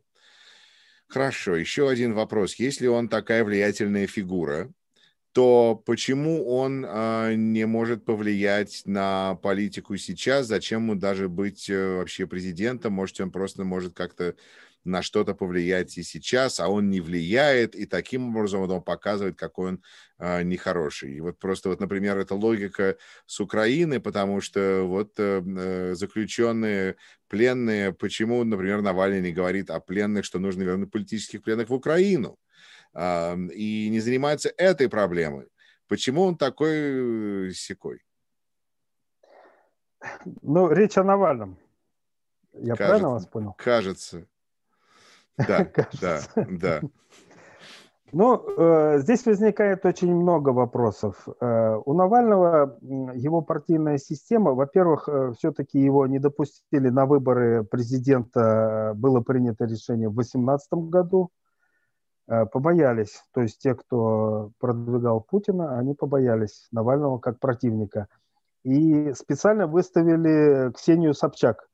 хорошо, еще один вопрос. Если он такая влиятельная фигура, то почему он э, не может повлиять на политику сейчас? Зачем ему даже быть э, вообще президентом? Может, он просто может как-то на что-то повлиять и сейчас, а он не влияет, и таким образом он показывает, какой он э, нехороший. И вот просто вот, например, это логика с Украины, потому что вот э, э заключенные пленные, почему, например, Навальный не говорит о пленных, что нужно вернуть политических пленных в Украину? И не занимается этой проблемой. Почему он такой э, секой? Ну, речь о Навальном. Я кажется, правильно вас понял? Кажется. Да, да, да. Ну, э, здесь возникает очень много вопросов. Э, у Навального его партийная система, во-первых, э, все-таки его не допустили на выборы президента, было принято решение в 2018 году. Э, побоялись, то есть те, кто продвигал Путина, они побоялись Навального как противника. И специально выставили Ксению Собчак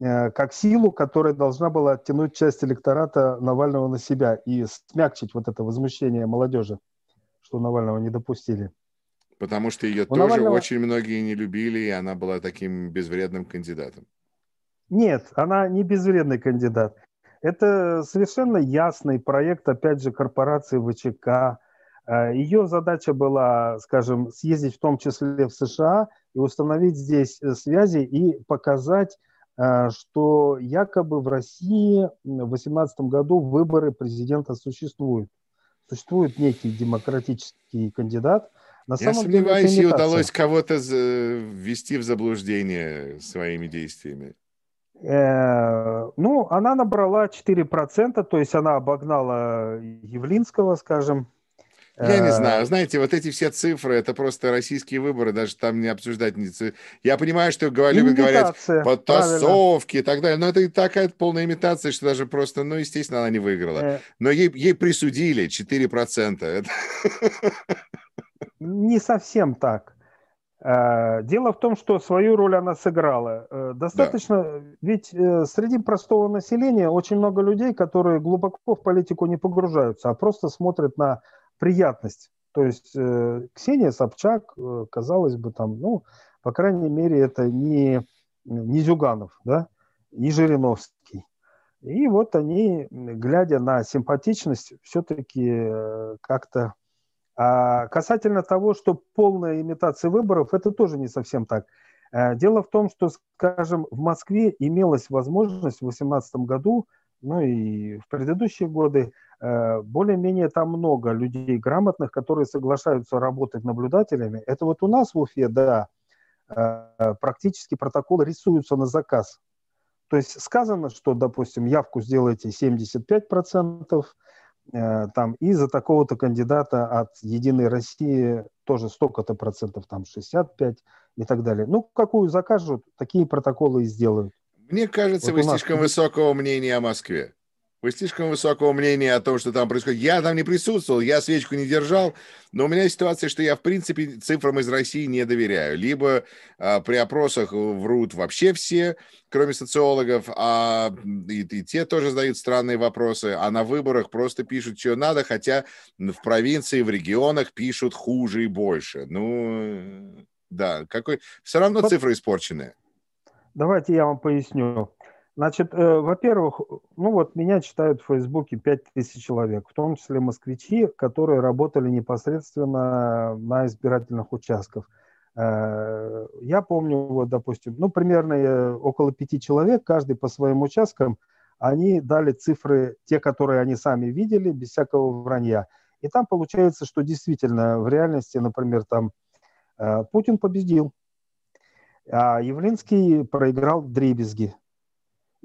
э, как силу, которая должна была оттянуть часть электората Навального на себя и смягчить вот это возмущение молодежи, что Навального не допустили. Потому что ее У тоже Навального... очень многие не любили, и она была таким безвредным кандидатом. Нет, она не безвредный кандидат. Это совершенно ясный проект, опять же, корпорации ВЧК. Э, Ее задача была, скажем, съездить в том числе в США и установить здесь э, связи и показать, э, что якобы в России в 2018 году выборы президента существуют. Существует некий демократический кандидат. На Я самом сомневаюсь, деле, ей удалось кого-то ввести в заблуждение своими действиями. Э, ну, она набрала 4%, то есть она обогнала Явлинского, скажем. Я не знаю. Знаете, вот эти все цифры, это просто российские выборы, даже там не обсуждать. Не Я понимаю, что любят говорить подтасовки и так далее, но это такая полная имитация, что даже просто, ну, естественно, она не выиграла. Но ей, ей присудили 4%. Не совсем так. Э, дело в том, что свою роль она сыграла. Э, достаточно, да. ведь э, среди простого населения очень много людей, которые глубоко в политику не погружаются, а просто смотрят на приятность. То есть Ксения Собчак, казалось бы, там, ну, по крайней мере, это не, не Зюганов, да, не Жириновский. И вот они, глядя на симпатичность, все-таки как-то а касательно того, что полная имитация выборов, это тоже не совсем так. Э, дело в том, что, скажем, в Москве имелась возможность в 2018 году, ну и в предыдущие годы, э, более-менее там много людей грамотных, которые соглашаются работать наблюдателями. Это вот у нас в Уфе, да, э, практически протоколы рисуются на заказ. То есть сказано, что, допустим, явку сделайте 75%, Э, там, и за такого-то кандидата от «Единой России» тоже столько-то процентов, там 65 и так далее. Ну, какую закажут, такие протоколы и сделают. Мне кажется, вот вы слишком высокого мнения о Москве. Вы слишком высокого мнения о том, что там происходит. Я там не присутствовал, я свечку не держал, но у меня ситуация, что я, в принципе, цифрам из России не доверяю. Либо а, при опросах врут вообще все, кроме социологов, а и, и те тоже задают странные вопросы, а на выборах просто пишут, что надо, хотя в провинции, в регионах пишут хуже и больше. Ну, да, какой... Все равно цифры испорченные. Давайте я вам поясню. Значит, э, во-первых, ну вот меня читают в Фейсбуке 5000 человек, в том числе москвичи, которые работали непосредственно на избирательных участках. Э, я помню, вот, допустим, ну, примерно э, около пяти человек, каждый по своим участкам, они дали цифры, те, которые они сами видели, без всякого вранья. И там получается, что действительно в реальности, например, там э, Путин победил, а Явлинский проиграл дребезги.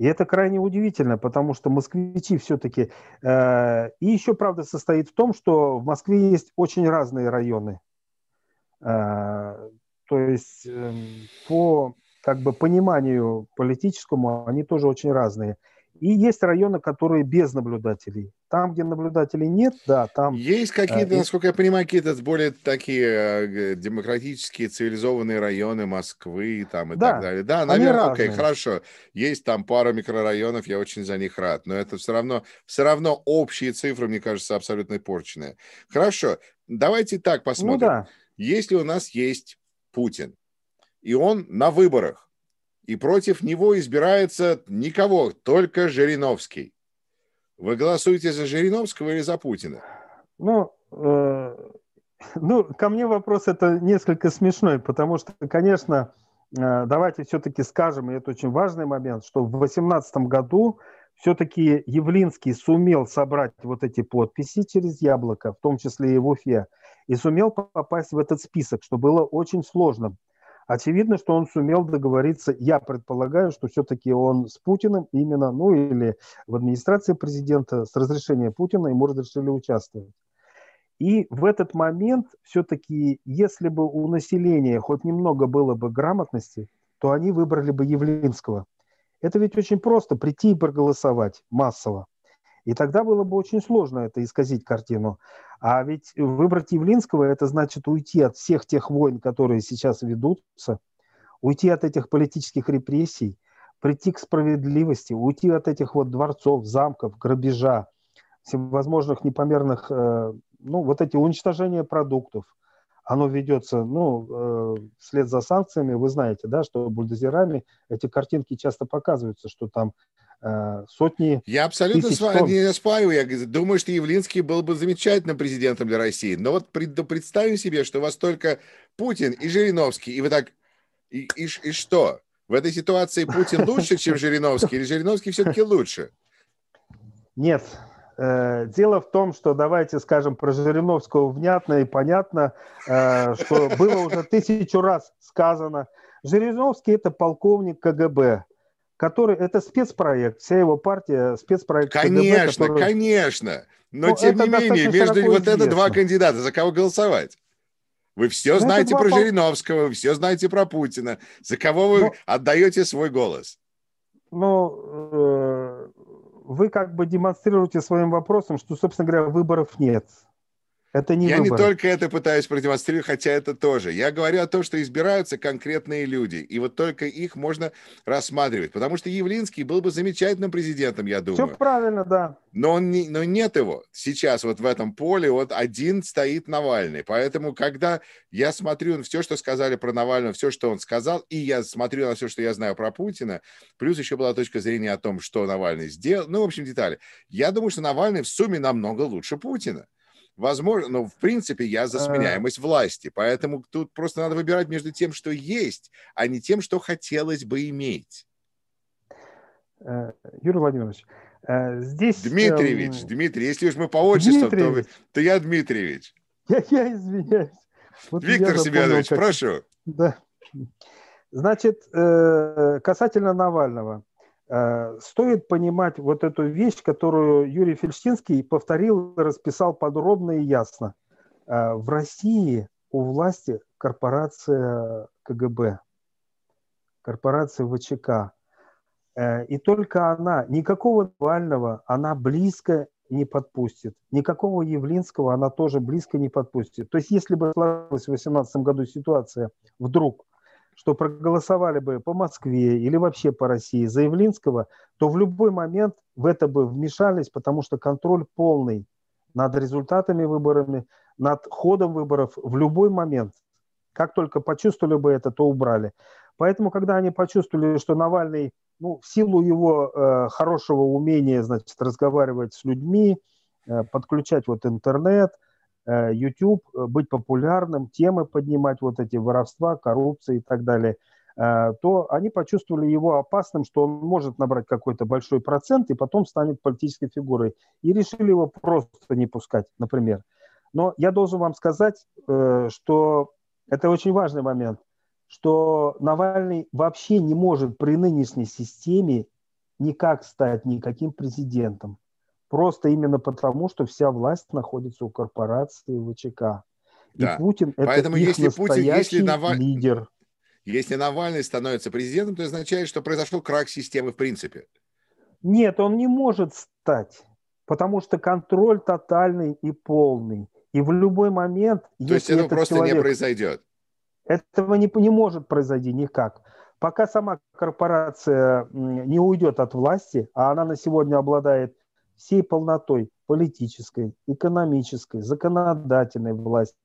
И это крайне удивительно, потому что москвичи все-таки... Э, и еще, правда, состоит в том, что в Москве есть очень разные районы. Э, то есть э, по как бы пониманию политическому они тоже очень разные. И есть районы, которые без наблюдателей. Там, где наблюдателей нет, да, там... Есть какие-то, э, насколько я понимаю, какие-то более такие э, демократические, цивилизованные районы Москвы там, и да, так далее. Да, наверное, окей, хорошо. Есть там пара микрорайонов, я очень за них рад. Но это все равно, все равно общие цифры, мне кажется, абсолютно порченные. Хорошо, давайте так посмотрим. Ну, да. Если у нас есть Путин, и он на выборах, и против него избирается никого, только Жириновский. Вы голосуете за Жириновского или за Путина? Ну, э, ну, ко мне вопрос это несколько смешной, потому что, конечно, э, давайте все-таки скажем, и это очень важный момент, что в 2018 году все-таки Явлинский сумел собрать вот эти подписи через яблоко, в том числе и в Уфе, и сумел попасть в этот список, что было очень сложно. Очевидно, что он сумел договориться, я предполагаю, что все-таки он с Путиным именно, ну или в администрации президента с разрешения Путина ему разрешили участвовать. И в этот момент все-таки, если бы у населения хоть немного было бы грамотности, то они выбрали бы Явлинского. Это ведь очень просто прийти и проголосовать массово. И тогда было бы очень сложно это исказить картину. А ведь выбрать Явлинского – это значит уйти от всех тех войн, которые сейчас ведутся, уйти от этих политических репрессий, прийти к справедливости, уйти от этих вот дворцов, замков, грабежа, всевозможных непомерных, э, ну, вот эти уничтожения продуктов. Оно ведется, ну, э, вслед за санкциями, вы знаете, да, что бульдозерами эти картинки часто показываются, что там сотни Я абсолютно с вами не спорю. Я думаю, что Явлинский был бы замечательным президентом для России. Но вот представим себе, что у вас только Путин и Жириновский, и вы так... И, и, и что? В этой ситуации Путин лучше, чем Жириновский, или Жириновский все-таки лучше? Нет. Э, дело в том, что давайте скажем про Жириновского внятно и понятно, э, что было уже тысячу раз сказано. Жириновский – это полковник КГБ который это спецпроект, вся его партия спецпроект. Конечно, КГБ, который... конечно. Но, Но тем не менее, между вот это два кандидата, за кого голосовать? Вы все Но ну, знаете про пол... Жириновского, вы все знаете про Путина. За кого вы Но... Ну, отдаете свой голос? Ну, э, вы как бы демонстрируете своим вопросом, что, собственно говоря, выборов нет. Это не Я выбор. не только это пытаюсь продемонстрировать, хотя это тоже. Я говорю о том, что избираются конкретные люди, и вот только их можно рассматривать. Потому что Явлинский был бы замечательным президентом, я думаю. Все правильно, да. Но, он не, но нет его. Сейчас вот в этом поле вот один стоит Навальный. Поэтому, когда я смотрю на все, что сказали про Навального, все, что он сказал, и я смотрю на все, что я знаю про Путина, плюс еще была точка зрения о том, что Навальный сделал, ну, в общем, детали. Я думаю, что Навальный в сумме намного лучше Путина. Возможно, но в принципе я за а. сменяемость власти, поэтому тут просто надо выбирать между тем, что есть, а не тем, что хотелось бы иметь. Э, Юрий Владимирович, э, здесь... Дмитриевич, эм... Дмитрий, если уж мы по отчеству, то, то я Дмитриевич. Я, я извиняюсь. Вот Виктор я Семенович, как... прошу. Да. Значит, э, касательно Навального. Э, стоит понимать вот эту вещь, которую Юрий Фельштинский повторил расписал подробно и ясно. Э, в России у власти корпорация КГБ, корпорация ВЧК. Э, и только она, никакого Навального она близко не подпустит. Никакого Явлинского она тоже близко не подпустит. То есть если бы сложилась в 2018 году ситуация вдруг, что проголосовали бы по Москве или вообще по России за Явлинского, то в любой момент в это бы вмешались, потому что контроль полный над результатами выборами, над ходом выборов в любой момент. Как только почувствовали бы это, то убрали. Поэтому, когда они почувствовали, что Навальный, ну, в силу его э, хорошего умения, значит, разговаривать с людьми, э, подключать вот интернет – YouTube, э, быть популярным, темы поднимать, вот эти воровства, коррупции и так далее, э, то они почувствовали его опасным, что он может набрать какой-то большой процент и потом станет политической фигурой. И решили его просто не пускать, например. Но я должен вам сказать, что это очень важный момент, что Навальный вообще не может при нынешней системе никак стать никаким президентом. Просто именно потому, что вся власть находится у корпорации ВЧК. И да. Путин это Поэтому их если Путин, если Наваль... лидер. Если Навальный становится президентом, то означает, что произошел крах системы в принципе. Нет, он не может стать, потому что контроль тотальный и полный. И в любой момент... То есть этого просто человек... не произойдет? Этого не, не может произойти никак. Пока сама корпорация не уйдет от власти, а она на сегодня обладает всей полнотой политической, экономической, законодательной власти.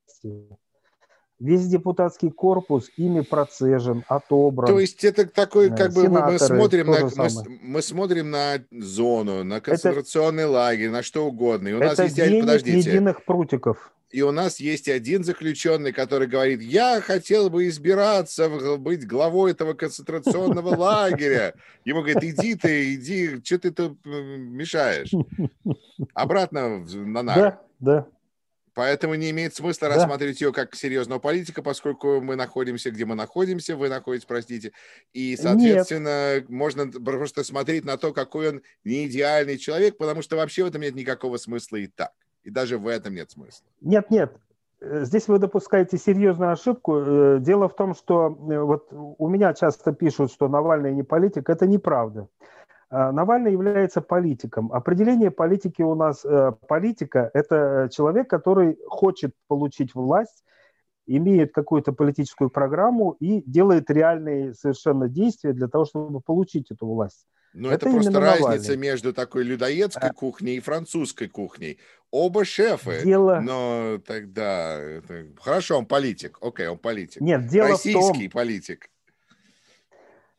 Весь депутатский корпус ими процежен, отобран. То есть это такой, как бы мы смотрим, на, мы, мы смотрим на зону, на концентрационный это, лагерь, на что угодно. И у нас есть, подождите, единых прутиков. И у нас есть один заключенный, который говорит, я хотел бы избираться, быть главой этого концентрационного лагеря. Ему говорит, иди ты, иди, что ты тут мешаешь? Обратно на нар. Да, да. Поэтому не имеет смысла да. рассматривать ее как серьезного политика, поскольку мы находимся, где мы находимся, вы находитесь, простите. И, соответственно, нет. можно просто смотреть на то, какой он не идеальный человек, потому что вообще в этом нет никакого смысла и так. И даже в этом нет смысла. Нет, нет. Э, здесь вы допускаете серьезную ошибку. Э, дело в том, что э, вот у меня часто пишут, что Навальный не политик. Это неправда. Навальный является политиком. Определение политики у нас политика – это человек, который хочет получить власть, имеет какую-то политическую программу и делает реальные совершенно действия для того, чтобы получить эту власть. Но это, это просто разница Навальный. между такой людоедской а... кухней и французской кухней. Оба шефы, дело... но тогда... Это... Хорошо, он политик. Окей, он политик. Нет, дело Российский в том... политик.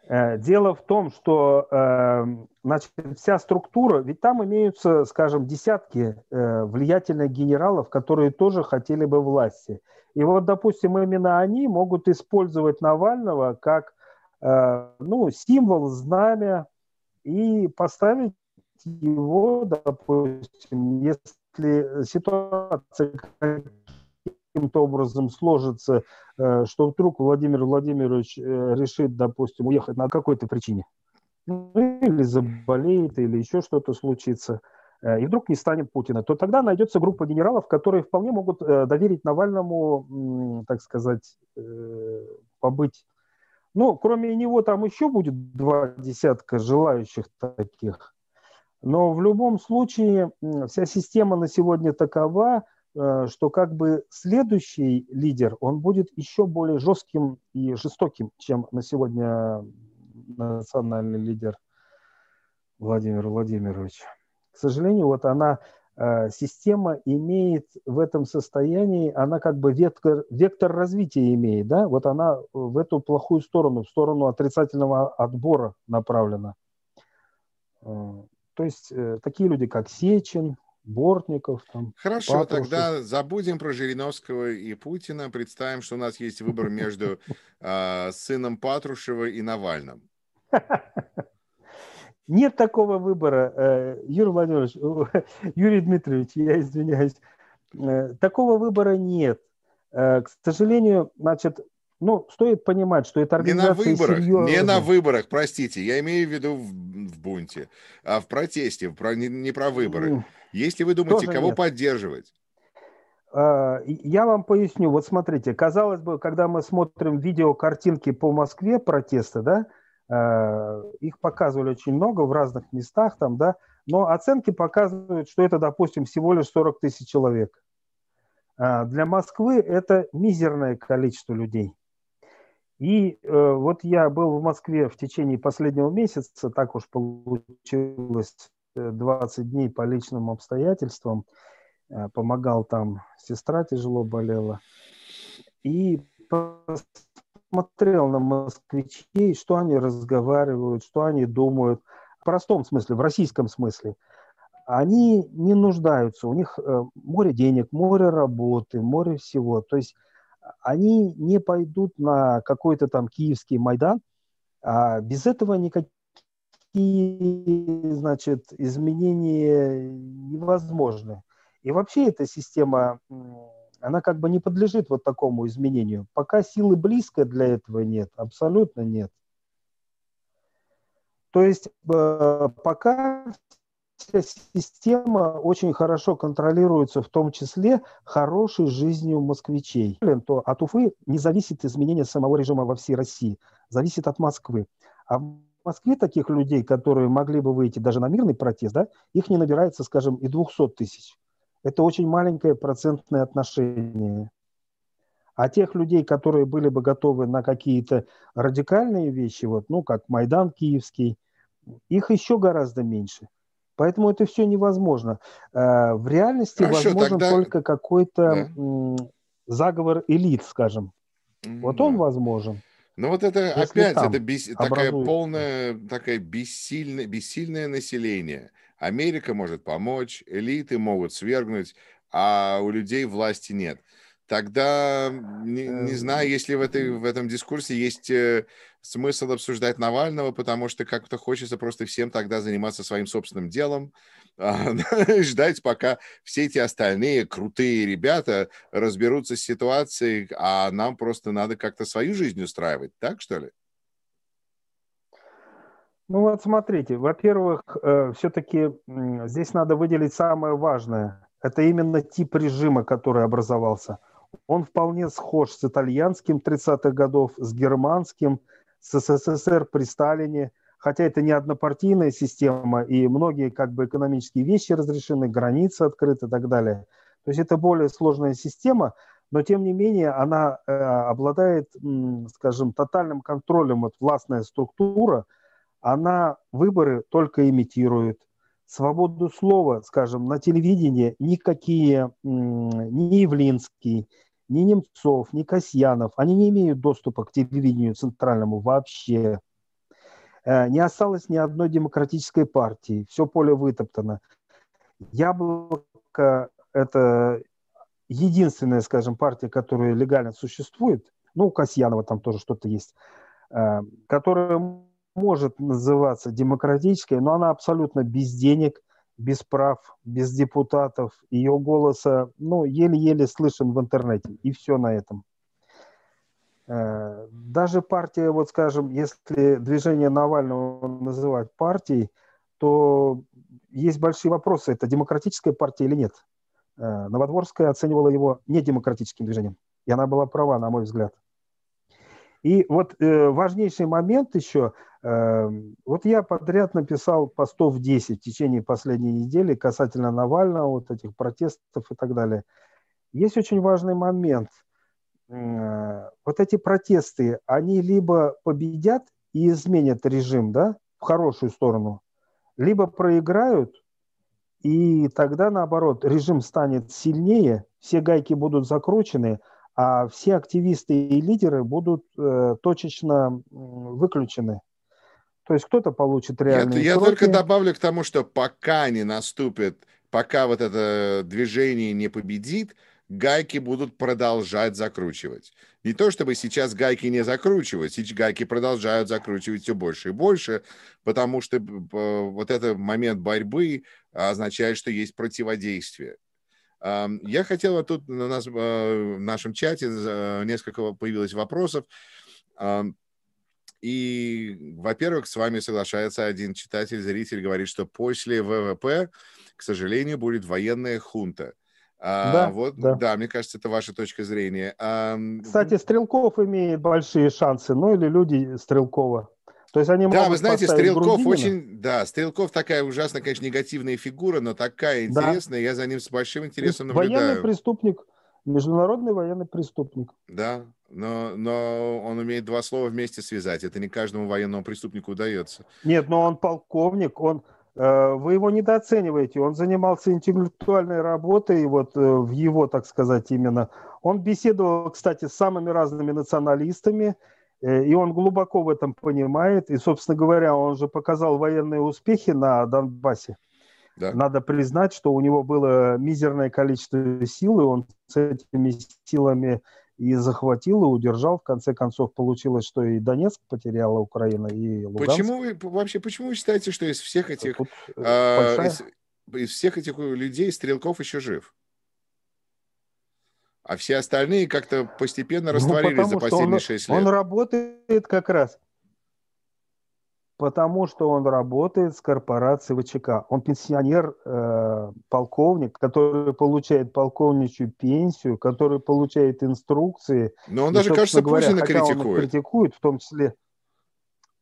Э, дело в том, что э, значит, вся структура, ведь там имеются, скажем, десятки э, влиятельных генералов, которые тоже хотели бы власти. И вот, допустим, именно они могут использовать Навального как ну, символ, знамя и поставить его, допустим, если ситуация каким-то образом сложится, э, что вдруг Владимир Владимирович э, решит, допустим, уехать на какой-то причине, ну, или заболеет, или еще что-то случится, э, и вдруг не станет Путина, то тогда найдется группа генералов, которые вполне могут доверить Навальному, так сказать, побыть. Ну, кроме него там еще будет два десятка желающих таких. Но в любом случае вся система на сегодня такова, что как бы следующий лидер, он будет еще более жестким и жестоким, чем на сегодня национальный лидер Владимир Владимирович. К сожалению, вот она, э, система имеет в этом состоянии, она как бы вектор, вектор развития имеет, да, вот она в эту плохую сторону, в сторону отрицательного отбора направлена. Э, то есть э, такие люди, как Сечин, Бортников. Там, Хорошо, Патрушев. тогда забудем про Жириновского и Путина. Представим, что у нас есть выбор между э, сыном Патрушева и Навальным. Нет такого выбора, э, Юрий Владимирович, Юрий Дмитриевич, я извиняюсь. Э, такого выбора нет. Э, к сожалению, значит, ну, стоит понимать, что это организация Не на выборах, серьезная. не на выборах, простите, я имею в виду в, в бунте, а в протесте, про, не, не про выборы. Если вы думаете, Тоже кого нет. поддерживать? Я вам поясню. Вот смотрите, казалось бы, когда мы смотрим видео, картинки по Москве протеста, да, их показывали очень много в разных местах там, да, но оценки показывают, что это, допустим, всего лишь 40 тысяч человек. Э, для Москвы это мизерное количество людей. И э, вот я был в Москве в течение последнего месяца, так уж получилось 20 дней по личным обстоятельствам, помогал там, сестра тяжело болела. И смотрел на москвичей, что они разговаривают, что они думают. В простом смысле, в российском смысле. Они не нуждаются, у них э, море денег, море работы, море всего. То есть они не пойдут на какой-то там киевский Майдан, а без этого никакие значит, изменения невозможны. И вообще эта система она как бы не подлежит вот такому изменению. Пока силы близко для этого нет, абсолютно нет. То есть э, пока вся система очень хорошо контролируется, в том числе хорошей жизнью москвичей. То от Уфы не зависит изменение самого режима во всей России, зависит от Москвы. А в Москве таких людей, которые могли бы выйти даже на мирный протест, да, их не набирается, скажем, и 200 тысяч это очень маленькое процентное отношение. А тех людей, которые были бы готовы на какие-то радикальные вещи, вот, ну, как Майдан Киевский, их еще гораздо меньше. Поэтому это все невозможно. Э, в реальности Хорошо, возможен тогда... только какой-то да. заговор элит, скажем. Вот он возможен. Ну вот это опять это бес... такая полная, такая бессильное, бессильное население. Америка может помочь, элиты могут свергнуть, а у людей власти нет. Тогда не, не эм, знаю, если в, этой, в этом дискурсе есть э, смысл обсуждать Навального, потому что как-то хочется просто всем тогда заниматься своим собственным делом, а, ждать, пока все эти остальные крутые ребята разберутся с ситуацией, а нам просто надо как-то свою жизнь устраивать, так что ли? Ну вот смотрите, во-первых, э, все-таки здесь надо выделить самое важное. Это именно тип режима, который образовался. Он вполне схож с итальянским 30-х годов, с германским, с СССР при Сталине, хотя это не однопартийная система, и многие как бы экономические вещи разрешены, границы открыты и так далее. То есть это более сложная система, но тем не менее она э, обладает, скажем, тотальным контролем, вот властная структура – она выборы только имитирует. Свободу слова, скажем, на телевидении никакие, ни Явлинский, ни Немцов, ни Касьянов, они не имеют доступа к телевидению центральному вообще. Э, не осталось ни одной демократической партии, все поле вытоптано. Яблоко – это единственная, скажем, партия, которая легально существует, ну, у Касьянова там тоже что-то есть, э, которая может называться демократической, но она абсолютно без денег, без прав, без депутатов. Ее голоса, ну, еле-еле слышен в интернете. И все на этом. Э, даже партия, вот скажем, если движение Навального называть партией, то есть большие вопросы, это демократическая партия или нет. Э, Новодворская оценивала его недемократическим движением, и она была права, на мой взгляд. И вот э, важнейший момент еще, э, вот я подряд написал постов 10 в течение последней недели касательно Навального, вот этих протестов и так далее. Есть очень важный момент – Э, вот эти протесты, они либо победят и изменят режим, да, в хорошую сторону, либо проиграют, и тогда, наоборот, режим станет сильнее, все гайки будут закручены, а все активисты и лидеры будут э, точечно выключены. То есть кто-то получит реальные Я, я только добавлю к тому, что пока не наступит, пока вот это движение не победит, гайки будут продолжать закручивать. Не то чтобы сейчас гайки не закручивают, сейчас гайки продолжают закручивать все больше и больше, потому что вот этот момент борьбы означает, что есть противодействие. Я хотел, тут на нас, э, в нашем чате несколько появилось вопросов. И, во-первых, с вами соглашается один читатель, зритель, говорит, что после ВВП, к сожалению, будет военная хунта – а, да, вот, да. да, мне кажется, это ваша точка зрения. А, Кстати, Стрелков имеет большие шансы, ну или люди Стрелкова. То есть они да, вы знаете, Стрелков Грудинина. очень, да, Стрелков такая ужасно, конечно, негативная фигура, но такая интересная, да. я за ним с большим интересом наблюдаю. Военный преступник, международный военный преступник. Да, но, но он умеет два слова вместе связать, это не каждому военному преступнику удается. Нет, но он полковник, он Э, вы его недооцениваете. Он занимался интеллектуальной работой, вот э, в его, так сказать, именно. Он беседовал, кстати, с самыми разными националистами, и он глубоко в этом понимает. И, собственно говоря, он же показал военные успехи на Донбассе. Да. Надо признать, что у него было мизерное количество сил, и он с этими силами и захватил, и удержал. В конце концов, получилось, что и Донецк потеряла Украина, и Луганск. Почему вы, вообще, почему вы считаете, что из всех этих, э, из, из всех этих людей Стрелков еще жив? А все остальные как-то постепенно ну, растворились ну, за последние он, 6 лет. Он работает как раз Потому что он работает с корпорацией ВЧК. Он пенсионер, э, полковник, который получает полковничью пенсию, который получает инструкции. Но он и, даже, кажется, говоря, Путина критикует. Он критикует, в том числе.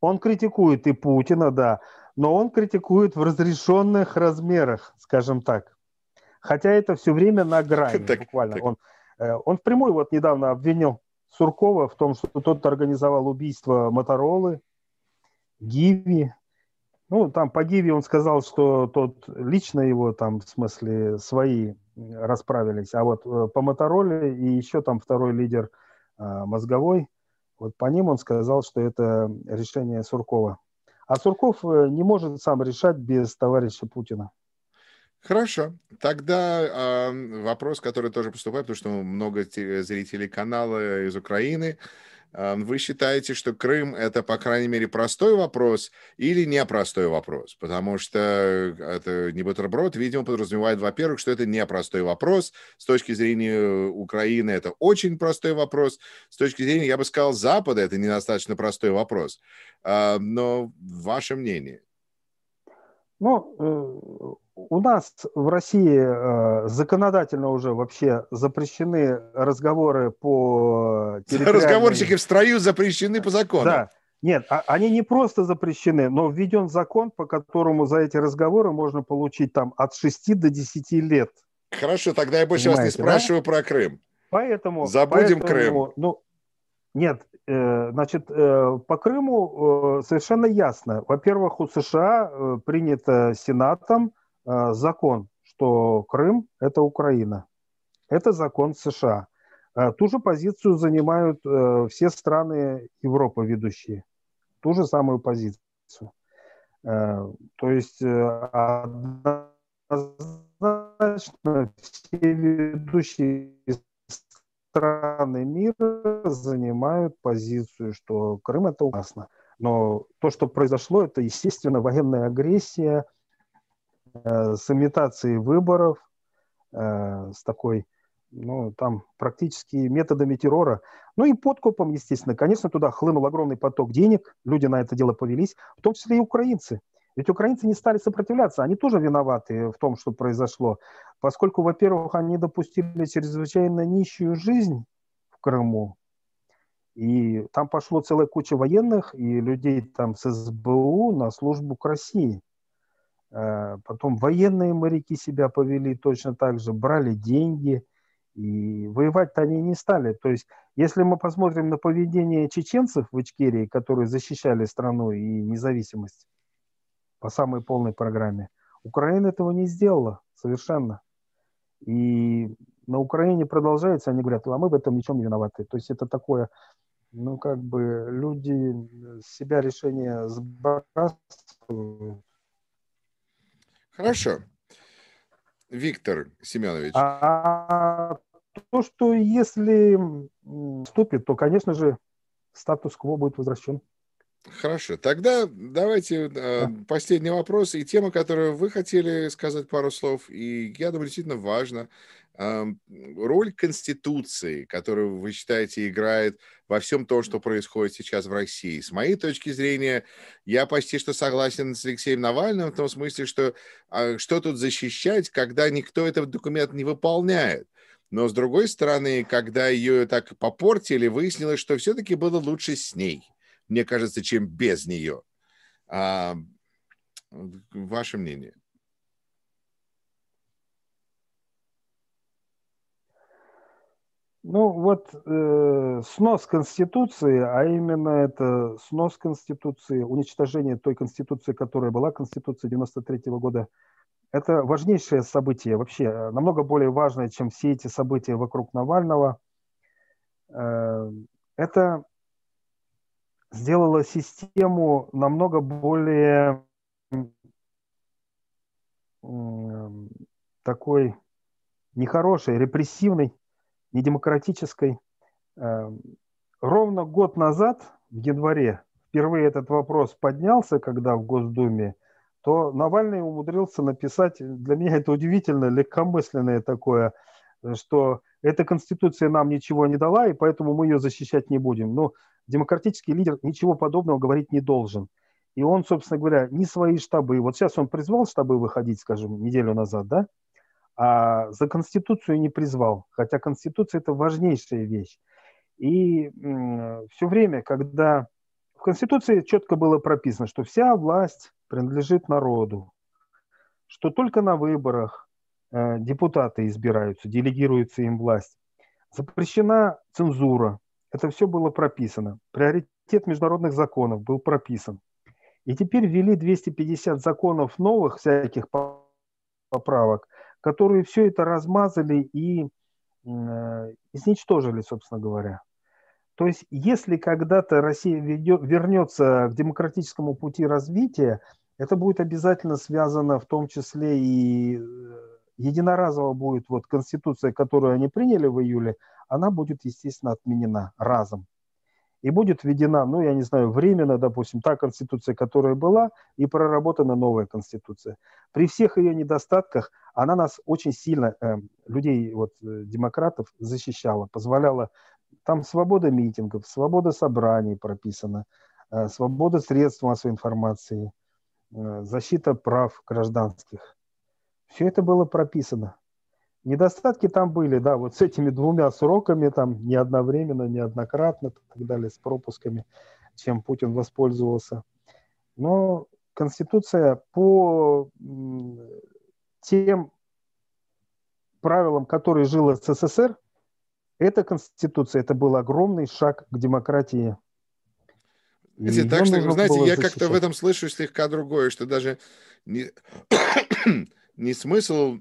Он критикует и Путина, да, но он критикует в разрешенных размерах, скажем так. Хотя это все время на грани, так, буквально. Так. Он, он впрямую вот недавно обвинил Суркова в том, что тот организовал убийство Моторолы, Гиви. Ну, там по Гиви он сказал, что тот лично его там, в смысле, свои расправились. А вот э, по Мотороле и еще там второй лидер а, мозговой, вот по ним он сказал, что это решение Суркова. А Сурков э, не может сам решать без товарища Путина. Хорошо. Тогда э, вопрос, который тоже поступает, потому что много зрителей канала из Украины. Вы считаете, что Крым – это, по крайней мере, простой вопрос или непростой вопрос? Потому что это не бутерброд, видимо, подразумевает, во-первых, что это непростой вопрос. С точки зрения Украины это очень простой вопрос. С точки зрения, я бы сказал, Запада это недостаточно простой вопрос. Но ваше мнение? Ну, э, у нас в России э, законодательно уже вообще запрещены разговоры по территориальной... Разговорчики в строю запрещены по закону. Да. Нет, а, они не просто запрещены, но введен закон, по которому за эти разговоры можно получить там от 6 до 10 лет. Хорошо, тогда я больше Понимаете, вас не спрашиваю да? про Крым. Поэтому... Забудем поэтому, Крым. Ну, нет, значит, э, по Крыму э, совершенно ясно. Во-первых, у США э, принято Сенатом Э, закон, что Крым – это Украина. Это закон США. Э, ту же позицию занимают э, все страны Европы ведущие. Ту же самую позицию. То есть однозначно все ведущие страны мира занимают позицию, что Крым это ужасно. Но то, что произошло, это, естественно, военная агрессия – Э, с имитацией выборов, э, с такой ну, там практически методами террора, ну и подкупом, естественно. Конечно, туда хлынул огромный поток денег, люди на это дело повелись, в том числе и украинцы. Ведь украинцы не стали сопротивляться, они тоже виноваты в том, что произошло, поскольку, во-первых, они допустили чрезвычайно нищую жизнь в Крыму, и там пошло целая куча военных и людей там с СБУ на службу к России. Э, потом военные моряки себя повели точно так же, брали деньги, и воевать-то они не стали. То есть, если мы посмотрим на поведение чеченцев в Ичкерии, которые защищали страну и независимость по самой полной программе, Украина этого не сделала совершенно. И на Украине продолжается, они говорят, а мы в этом ничем не виноваты. То есть это такое, ну как бы люди себя решение сбрасывают. Хорошо. Виктор Семенович. А то, что если вступит, то, конечно же, статус-кво будет возвращен. Хорошо, тогда давайте э, последний вопрос и тема, которую вы хотели сказать пару слов, и я думаю, действительно важно. Э, роль Конституции, которую вы считаете играет во всем том, что происходит сейчас в России. С моей точки зрения, я почти что согласен с Алексеем Навальным в том смысле, что э, что тут защищать, когда никто этот документ не выполняет. Но с другой стороны, когда ее так попортили, выяснилось, что все-таки было лучше с ней мне кажется, чем без нее. А, ваше мнение? Ну вот э, снос Конституции, а именно это снос Конституции, уничтожение той Конституции, которая была Конституцией 93 -го года, это важнейшее событие, вообще намного более важное, чем все эти события вокруг Навального. Э, это сделала систему намного более такой нехорошей, репрессивной, недемократической. Эм, ровно год назад, в январе, впервые этот вопрос поднялся, когда в Госдуме, то Навальный умудрился написать, для меня это удивительно, легкомысленное такое, что эта конституция нам ничего не дала, и поэтому мы ее защищать не будем. Но демократический лидер ничего подобного говорить не должен. И он, собственно говоря, не свои штабы, вот сейчас он призвал штабы выходить, скажем, неделю назад, да, а за Конституцию не призвал, хотя Конституция – это важнейшая вещь. И все время, когда в Конституции четко было прописано, что вся власть принадлежит народу, что только на выборах э, депутаты избираются, делегируется им власть, запрещена цензура, это все было прописано. Приоритет международных законов был прописан. И теперь ввели 250 законов новых всяких поправок, которые все это размазали и э, изничтожили, собственно говоря. То есть, если когда-то Россия вернется к демократическому пути развития, это будет обязательно связано в том числе и э, единоразово будет вот конституция, которую они приняли в июле, она будет, естественно, отменена разом. И будет введена, ну, я не знаю, временно, допустим, та конституция, которая была, и проработана новая конституция. При всех ее недостатках она нас очень сильно, э, людей, вот, э, демократов, защищала, позволяла, там свобода митингов, свобода собраний прописана, э, свобода средств массовой информации, э, защита прав гражданских. Все это было прописано. Недостатки там были, да, вот с этими двумя сроками, там, не одновременно, неоднократно, и так далее, с пропусками, чем Путин воспользовался. Но Конституция по тем правилам, которые жил СССР, эта Конституция, это был огромный шаг к демократии. Если так что, знаете, я как-то в этом слышу слегка другое, что даже не, не смысл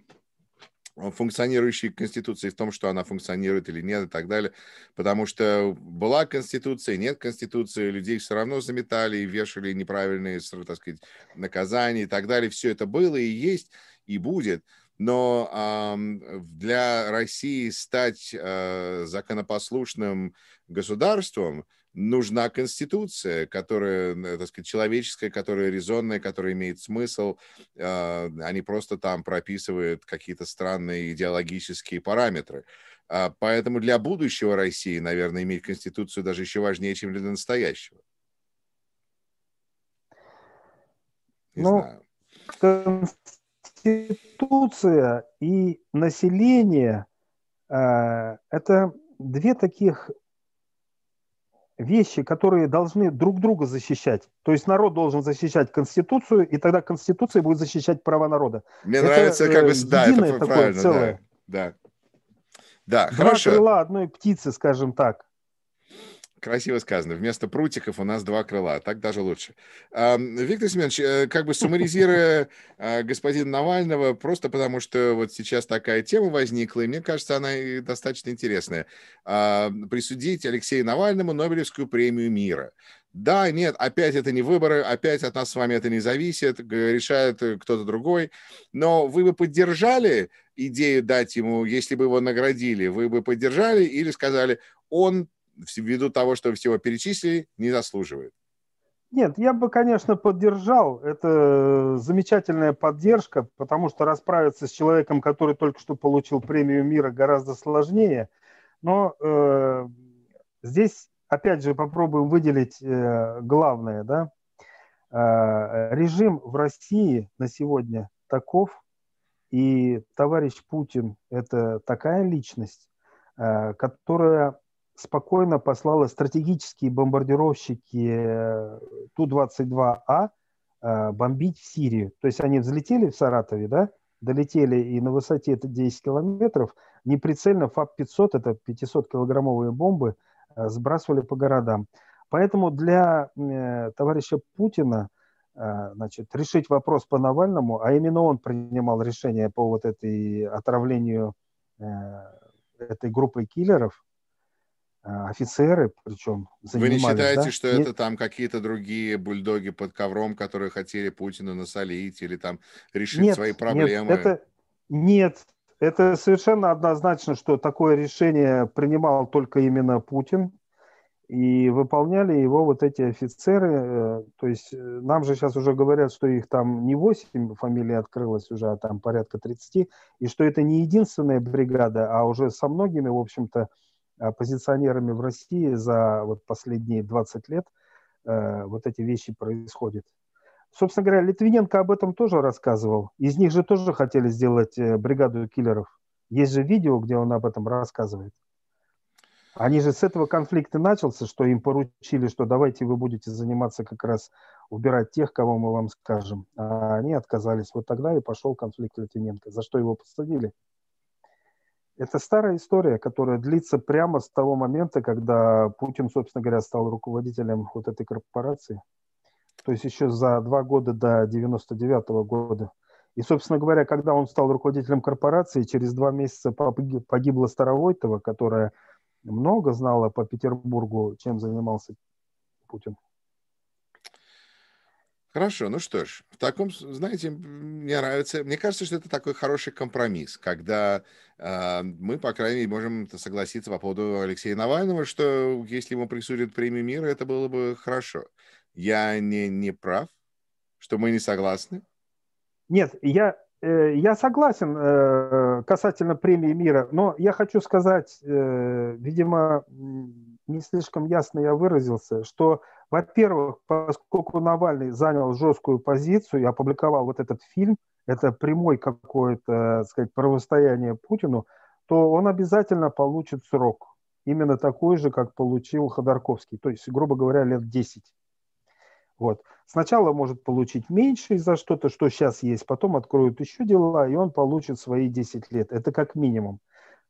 функционирующей Конституции в том, что она функционирует или нет и так далее. Потому что была Конституция, нет Конституции, людей все равно заметали и вешали неправильные, так сказать, наказания и так далее. Все это было и есть, и будет. Но э, для России стать э, законопослушным государством нужна конституция, которая, э, так сказать, человеческая, которая резонная, которая имеет смысл, а, они просто там прописывают какие-то странные идеологические параметры. А, поэтому для будущего России, наверное, иметь Конституцию даже еще важнее, чем для настоящего. Не ну, знаю. Конституция и население э, это две таких вещи, которые должны друг друга защищать. То есть народ должен защищать Конституцию, и тогда Конституция будет защищать права народа. Мне это, нравится, как бы, э, да, это правильно, целое. да. Да, Два хорошо. крыла одной птицы, скажем так. Красиво сказано. Вместо прутиков у нас два крыла. Так даже лучше. Виктор Семенович, э, как бы суммаризируя э, господина Навального, просто потому что вот сейчас такая тема возникла, и мне кажется, она достаточно интересная. А, присудить Алексею Навальному Нобелевскую премию мира. Да, нет, опять это не выборы, опять от нас с вами это не зависит, решает э, кто-то другой. Но вы бы поддержали идею дать ему, если бы его наградили, вы бы поддержали или сказали, он ввиду того, что всего перечислили, не заслуживает? Нет, я бы, конечно, поддержал. Это замечательная поддержка, потому что расправиться с человеком, который только что получил премию мира, гораздо сложнее. Но э, здесь, опять же, попробуем выделить э, главное. Да? Э, режим в России на сегодня таков, и товарищ Путин – это такая личность, э, которая спокойно послала стратегические бомбардировщики э, Ту-22А э, бомбить в Сирию. То есть они взлетели в Саратове, да, долетели и на высоте это 10 километров, неприцельно ФАП-500, это 500-килограммовые бомбы, э, сбрасывали по городам. Поэтому для товарища Путина значит, решить вопрос по Навальному, а именно он принимал решение по вот этой отравлению этой группой киллеров, Э, офицеры, причем Вы не считаете, да? что это там какие-то другие бульдоги под ковром, которые хотели Путину насолить или там решить нет, свои проблемы? Нет, это, нет, это совершенно однозначно, что такое решение принимал только именно Путин, и выполняли его вот эти офицеры. Э, то есть э, нам же сейчас уже говорят, что их там не 8 фамилий открылось уже, а там порядка 30, и что это не единственная бригада, а уже со многими, в общем-то, оппозиционерами в России за вот последние 20 лет э, вот эти вещи происходят. Собственно говоря, Литвиненко об этом тоже рассказывал. Из них же тоже хотели сделать э, бригаду киллеров. Есть же видео, где он об этом рассказывает. Они же с этого конфликта начался, что им поручили, что давайте вы будете заниматься как раз убирать тех, кого мы вам скажем. А они отказались. Вот тогда и пошел конфликт Литвиненко. За что его посадили? Это старая история, которая длится прямо с того момента, когда Путин, собственно говоря, стал руководителем вот этой корпорации. То есть еще за два года до 99 -го года. И, собственно говоря, когда он стал руководителем корпорации, через два месяца погибла Старовойтова, которая много знала по Петербургу, чем занимался Путин. Хорошо, ну что ж, в таком, знаете, мне нравится, мне кажется, что это такой хороший компромисс, когда э, мы, по крайней мере, можем согласиться по поводу Алексея Навального, что если ему присудят премию мира, это было бы хорошо. Я не, не прав, что мы не согласны? Нет, я, я согласен э, касательно премии мира, но я хочу сказать, э, видимо, не слишком ясно я выразился, что во-первых, поскольку Навальный занял жесткую позицию и опубликовал вот этот фильм, это прямой какое-то, сказать, противостояние Путину, то он обязательно получит срок. Именно такой же, как получил Ходорковский. То есть, грубо говоря, лет 10. Вот. Сначала может получить меньше за что-то, что сейчас есть, потом откроют еще дела, и он получит свои 10 лет. Это как минимум.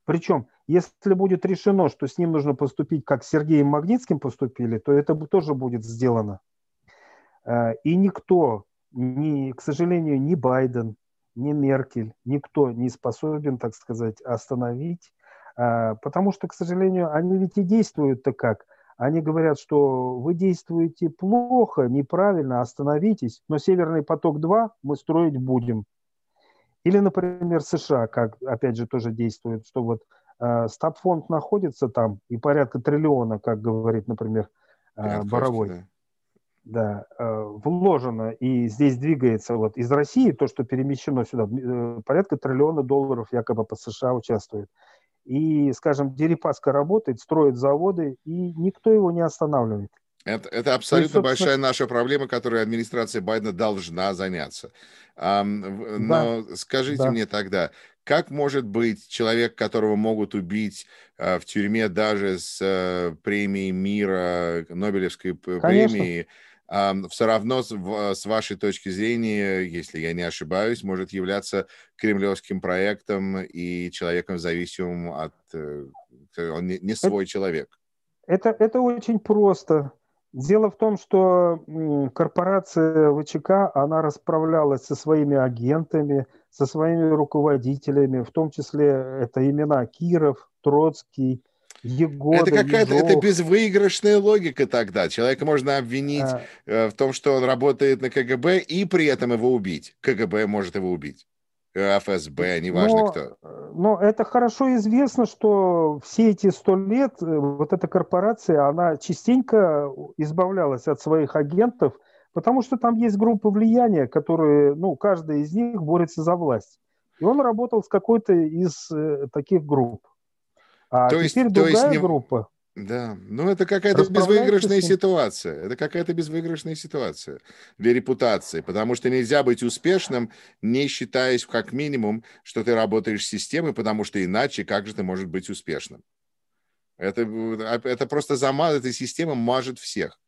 Причем, если будет решено, что с ним нужно поступить, как с Сергеем Магнитским поступили, то это тоже будет сделано. Э, и никто, ни, к сожалению, ни Байден, ни Меркель, никто не способен, так сказать, остановить, э, потому что, к сожалению, они ведь и действуют-то как? Они говорят, что вы действуете плохо, неправильно, остановитесь, но Северный поток-2 мы строить будем. Или, например, США, как, опять же, тоже действует, что вот э, стабфонд находится там, и порядка триллиона, как говорит, например, э, Боровой, да, да э, вложено, и здесь двигается вот из России то, что перемещено сюда, э, порядка триллиона долларов якобы по США участвует. И, скажем, Дерипаска работает, строит заводы, и никто его не останавливает. Это, это абсолютно есть, большая наша проблема, которой администрация Байдена должна заняться. Но да, скажите да. мне тогда, как может быть человек, которого могут убить а, в тюрьме даже с а, премией мира, Нобелевской Конечно. премией, а, все равно с, вашей точки зрения, если я не ошибаюсь, может являться кремлевским проектом и человеком зависимым от... Э, он не, не свой это, человек. Это, это очень просто. Дело в том, что корпорация ВЧК, она расправлялась со своими агентами, со своими руководителями, в том числе это имена Киров, Троцкий, Егода, Это какая-то это безвыигрышная логика тогда. Человека можно обвинить а... Э, в том, что он работает на КГБ и при этом его убить. КГБ может его убить. ФСБ, неважно но, кто. Но это хорошо известно, что все эти сто лет э, вот эта корпорация, она частенько избавлялась от своих агентов, потому что там есть группы влияния, которые, ну, каждая из них борется за власть. И он работал с какой-то из э, таких групп. А то теперь есть, другая то есть группа. Да, ну это какая-то безвыигрышная ситуация. Это какая-то безвыигрышная ситуация для репутации, потому что нельзя быть успешным, не считаясь как минимум, что ты работаешь с системой, потому что иначе как же ты можешь быть успешным? Это, а, это просто замаз, эта система мажет всех.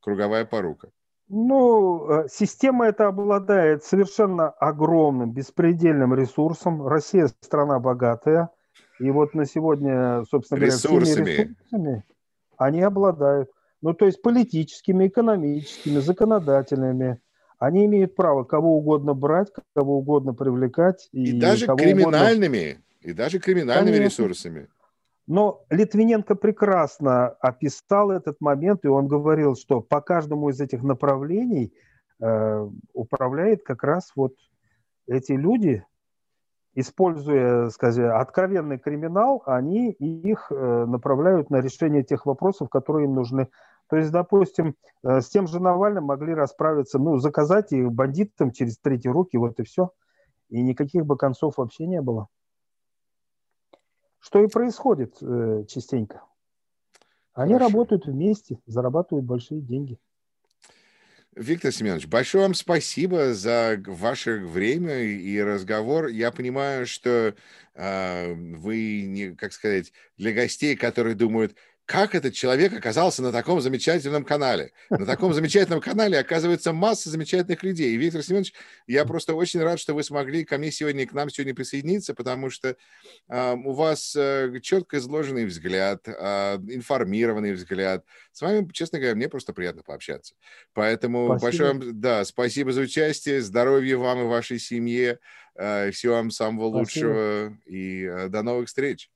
Круговая порука. Ну, э, система эта обладает совершенно огромным, беспредельным ресурсом. Россия страна богатая – и вот на сегодня, собственно ресурсами. говоря, ресурсами они обладают. Ну, то есть политическими, экономическими, законодательными. Они имеют право кого угодно брать, кого угодно привлекать. И, и даже криминальными, угодно... и даже криминальными Конечно. ресурсами. Но Литвиненко прекрасно описал этот момент, и он говорил, что по каждому из этих направлений э, управляет как раз вот эти люди, используя, скажем, откровенный криминал, они их э, направляют на решение тех вопросов, которые им нужны. То есть, допустим, э, с тем же Навальным могли расправиться, ну, заказать их бандитам через третьи руки, вот и все. И никаких бы концов вообще не было. Что и происходит э, частенько. Они Хорошо. работают вместе, зарабатывают большие деньги. Виктор Семенович, большое вам спасибо за ваше время и разговор. Я понимаю, что э, вы, не, как сказать, для гостей, которые думают, как этот человек оказался на таком замечательном канале. На таком замечательном канале оказывается масса замечательных людей. И, Виктор Семенович, я просто очень рад, что вы смогли ко мне сегодня, к нам сегодня присоединиться, потому что э, у вас э, четко изложенный взгляд, э, информированный взгляд. С вами, честно говоря, мне просто приятно пообщаться. Поэтому спасибо. большое вам, да, спасибо за участие, здоровья вам и вашей семье, э, всего вам самого спасибо. лучшего и э, до новых встреч.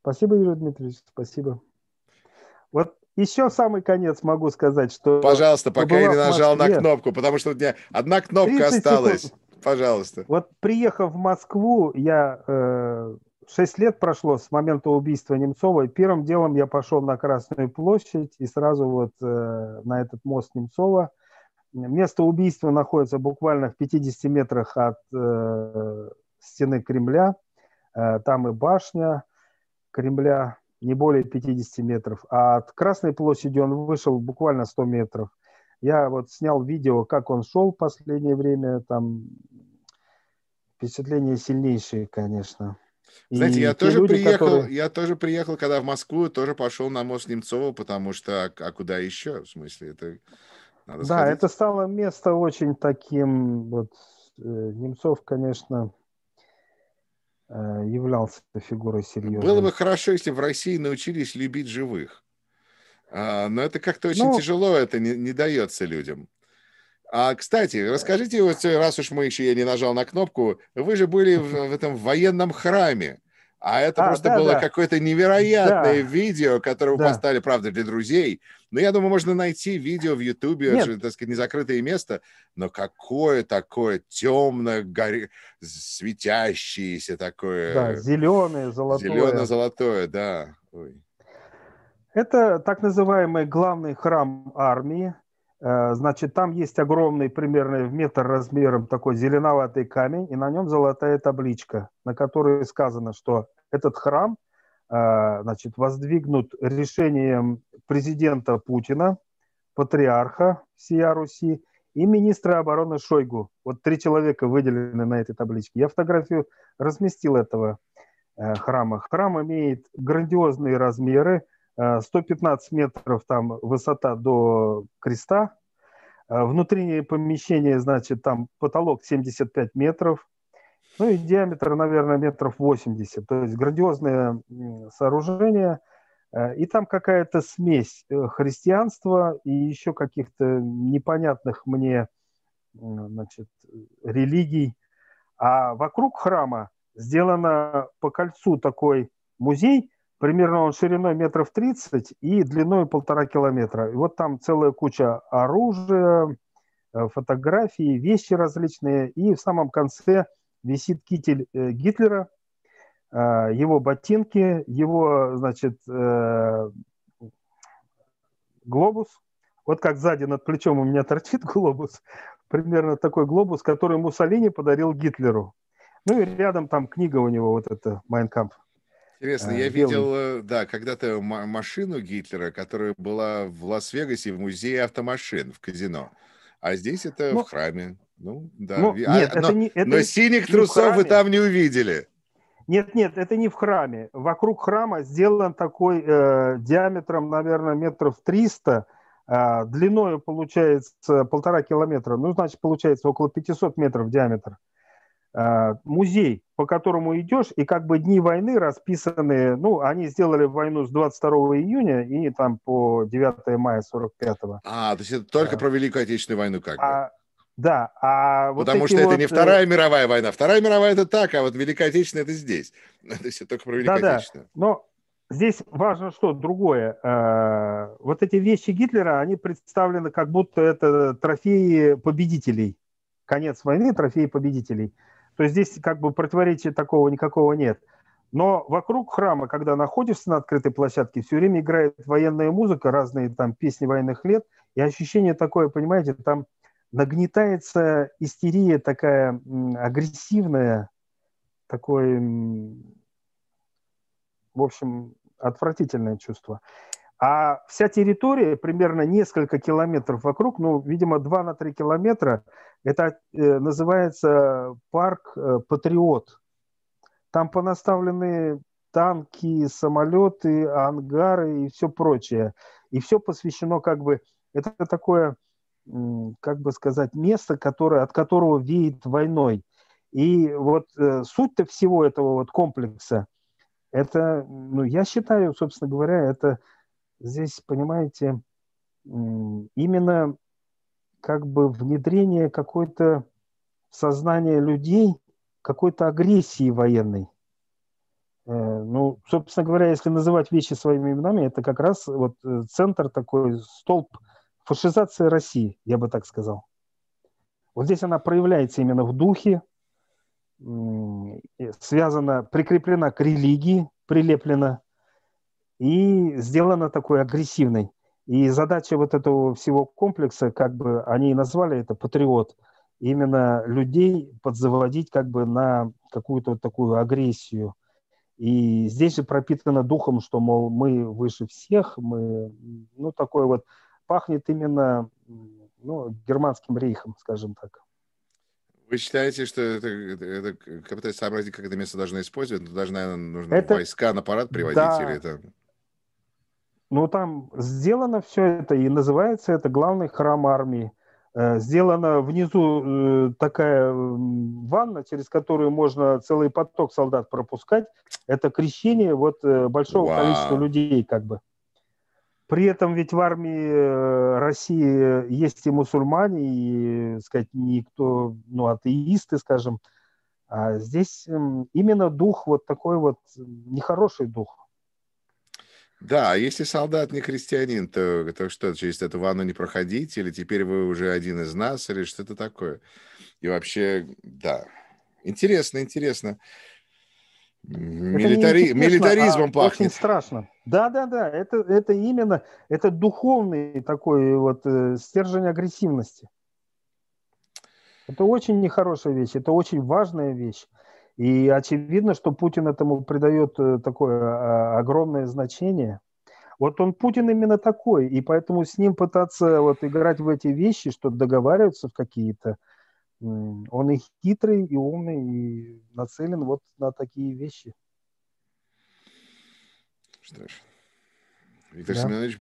Спасибо, Юрий Дмитриевич, спасибо. Вот еще самый конец могу сказать, что... Пожалуйста, пока я не нажал Москве, на кнопку, потому что у меня одна кнопка осталась. Секунд. Пожалуйста. Вот приехав в Москву, я... Э, 6 лет прошло с момента убийства Немцова, и первым делом я пошел на Красную площадь и сразу вот э, на этот мост Немцова. Место убийства находится буквально в 50 метрах от э, стены Кремля. Э, там и башня, Кремля не более 50 метров, а от Красной площади он вышел буквально 100 метров. Я вот снял видео, как он шел в последнее время, там впечатления сильнейшие, конечно. Знаете, и я тоже люди, приехал, которые... я тоже приехал, когда в Москву, тоже пошел на мост Немцова, потому что, а, а куда еще, в смысле, это надо Да, сходить. это стало место очень таким, вот, э, Немцов, конечно, являлся фигурой серьезной. Было бы хорошо, если в России научились любить живых. А, но это как-то очень ну, тяжело, это не, не дается людям. А, кстати, расскажите, вот, раз уж мы еще я не нажал на кнопку, вы же были в, в этом военном храме. А это а, просто да, было да. какое-то невероятное да. видео, которое да. вы поставили, правда, для друзей. Но я думаю, можно найти видео в Ютубе, это же, так сказать, незакрытое место. Но какое такое темное, горе... светящееся такое... Да, зеленое, золотое. Зелено-золотое, да. Ой. Это так называемый главный храм армии. Э, значит, там есть огромный, примерно в метр размером такой зеленоватый камень, и на нем золотая табличка, на которой сказано, что этот храм э, значит, воздвигнут решением президента Путина, патриарха всея Руси и министра обороны Шойгу. Вот три человека выделены на этой табличке. Я фотографию разместил этого э, храма. Храм имеет грандиозные размеры, 115 метров там высота до креста. Внутреннее помещение, значит, там потолок 75 метров. Ну и диаметр, наверное, метров 80. То есть грандиозное сооружение. Э, и там какая-то смесь э, христианства и еще каких-то непонятных мне значит, религий. А вокруг храма сделано по кольцу такой музей, Примерно он шириной метров 30 и длиной полтора километра. И вот там целая куча оружия, э, фотографии, вещи различные. И в самом конце висит китель э, Гитлера, э, его ботинки, его, значит, глобус. Вот как сзади над плечом у меня торчит глобус. Примерно такой глобус, который Муссолини подарил Гитлеру. Ну и рядом там книга у него, вот это «Майн кампф». Интересно, я видел, э, да, когда-то машину Гитлера, которая была в Лас-Вегасе в музее автомашин в казино. А здесь это ну, в храме. Ну, да. Ну, а, нет, но, это не, это но синих не трусов вы там не увидели. Нет, нет, это не в храме. Вокруг храма сделан такой э, диаметром, наверное, метров 300, э, длиной получается полтора километра. Ну, значит, получается около 500 метров диаметр. Э, музей, по которому идешь, и как бы дни войны расписаны, ну, они сделали войну с 22 июня и там по 9 мая 45-го. А, то есть это только а, про Великую Отечественную войну как а, бы. Да, а вот Потому что вот... это не Вторая мировая война. Вторая мировая это так, а вот Великая Отечественная это здесь. То есть это только про Великую да, Отечественную. Да, но здесь важно что, другое. Вот эти вещи Гитлера, они представлены как будто это трофеи победителей. Конец войны, трофеи победителей. То есть здесь как бы противоречия такого никакого нет. Но вокруг храма, когда находишься на открытой площадке, все время играет военная музыка, разные там песни военных лет, и ощущение такое, понимаете, там нагнетается истерия такая агрессивная, такое, в общем, отвратительное чувство. А вся территория, примерно несколько километров вокруг, ну, видимо, 2 на 3 километра, это э, называется парк э, Патриот. Там понаставлены танки, самолеты, ангары и все прочее. И все посвящено как бы... Это такое, как бы сказать, место, которое, от которого веет войной. И вот э, суть-то всего этого вот комплекса, это, ну, я считаю, собственно говоря, это здесь, понимаете, именно как бы внедрение какой-то сознания людей, какой-то агрессии военной. Э, ну, собственно говоря, если называть вещи своими именами, это как раз вот э, центр такой, столб фашизации России, я бы так сказал. Вот здесь она проявляется именно в духе, связана, прикреплена к религии, прилеплена и сделана такой агрессивной. И задача вот этого всего комплекса, как бы они и назвали это патриот, именно людей подзаводить как бы на какую-то вот такую агрессию. И здесь же пропитано духом, что, мол, мы выше всех, мы, ну, такой вот, пахнет именно, ну, германским рейхом, скажем так. Вы считаете, что это, это, это как пытаюсь сообразить, как это место должно использовать? Должна, нужно это, войска на парад приводить да, или это... Ну, там сделано все это, и называется это главный храм армии. Э, сделана внизу э, такая ванна, через которую можно целый поток солдат пропускать. Это крещение вот э, большого Вау. количества людей, как бы. При этом ведь в армии России есть и мусульмане, и, сказать, никто, ну, атеисты, скажем. А здесь именно дух вот такой вот, нехороший дух. Да, а если солдат не христианин, то, то что, через эту ванну не проходить, или теперь вы уже один из нас, или что-то такое? И вообще, да, интересно, интересно. Милитари... Милитаризмом а пахнет. Очень страшно. Да, да, да. Это, это именно это духовный такой вот э, стержень агрессивности. Это очень нехорошая вещь, это очень важная вещь. И очевидно, что Путин этому придает э, такое а, огромное значение. Вот он Путин именно такой, и поэтому с ним пытаться вот играть в эти вещи, что договариваться в какие-то, он и хитрый, и умный, и нацелен вот на такие вещи. Что ж, Виктор да. Семенович,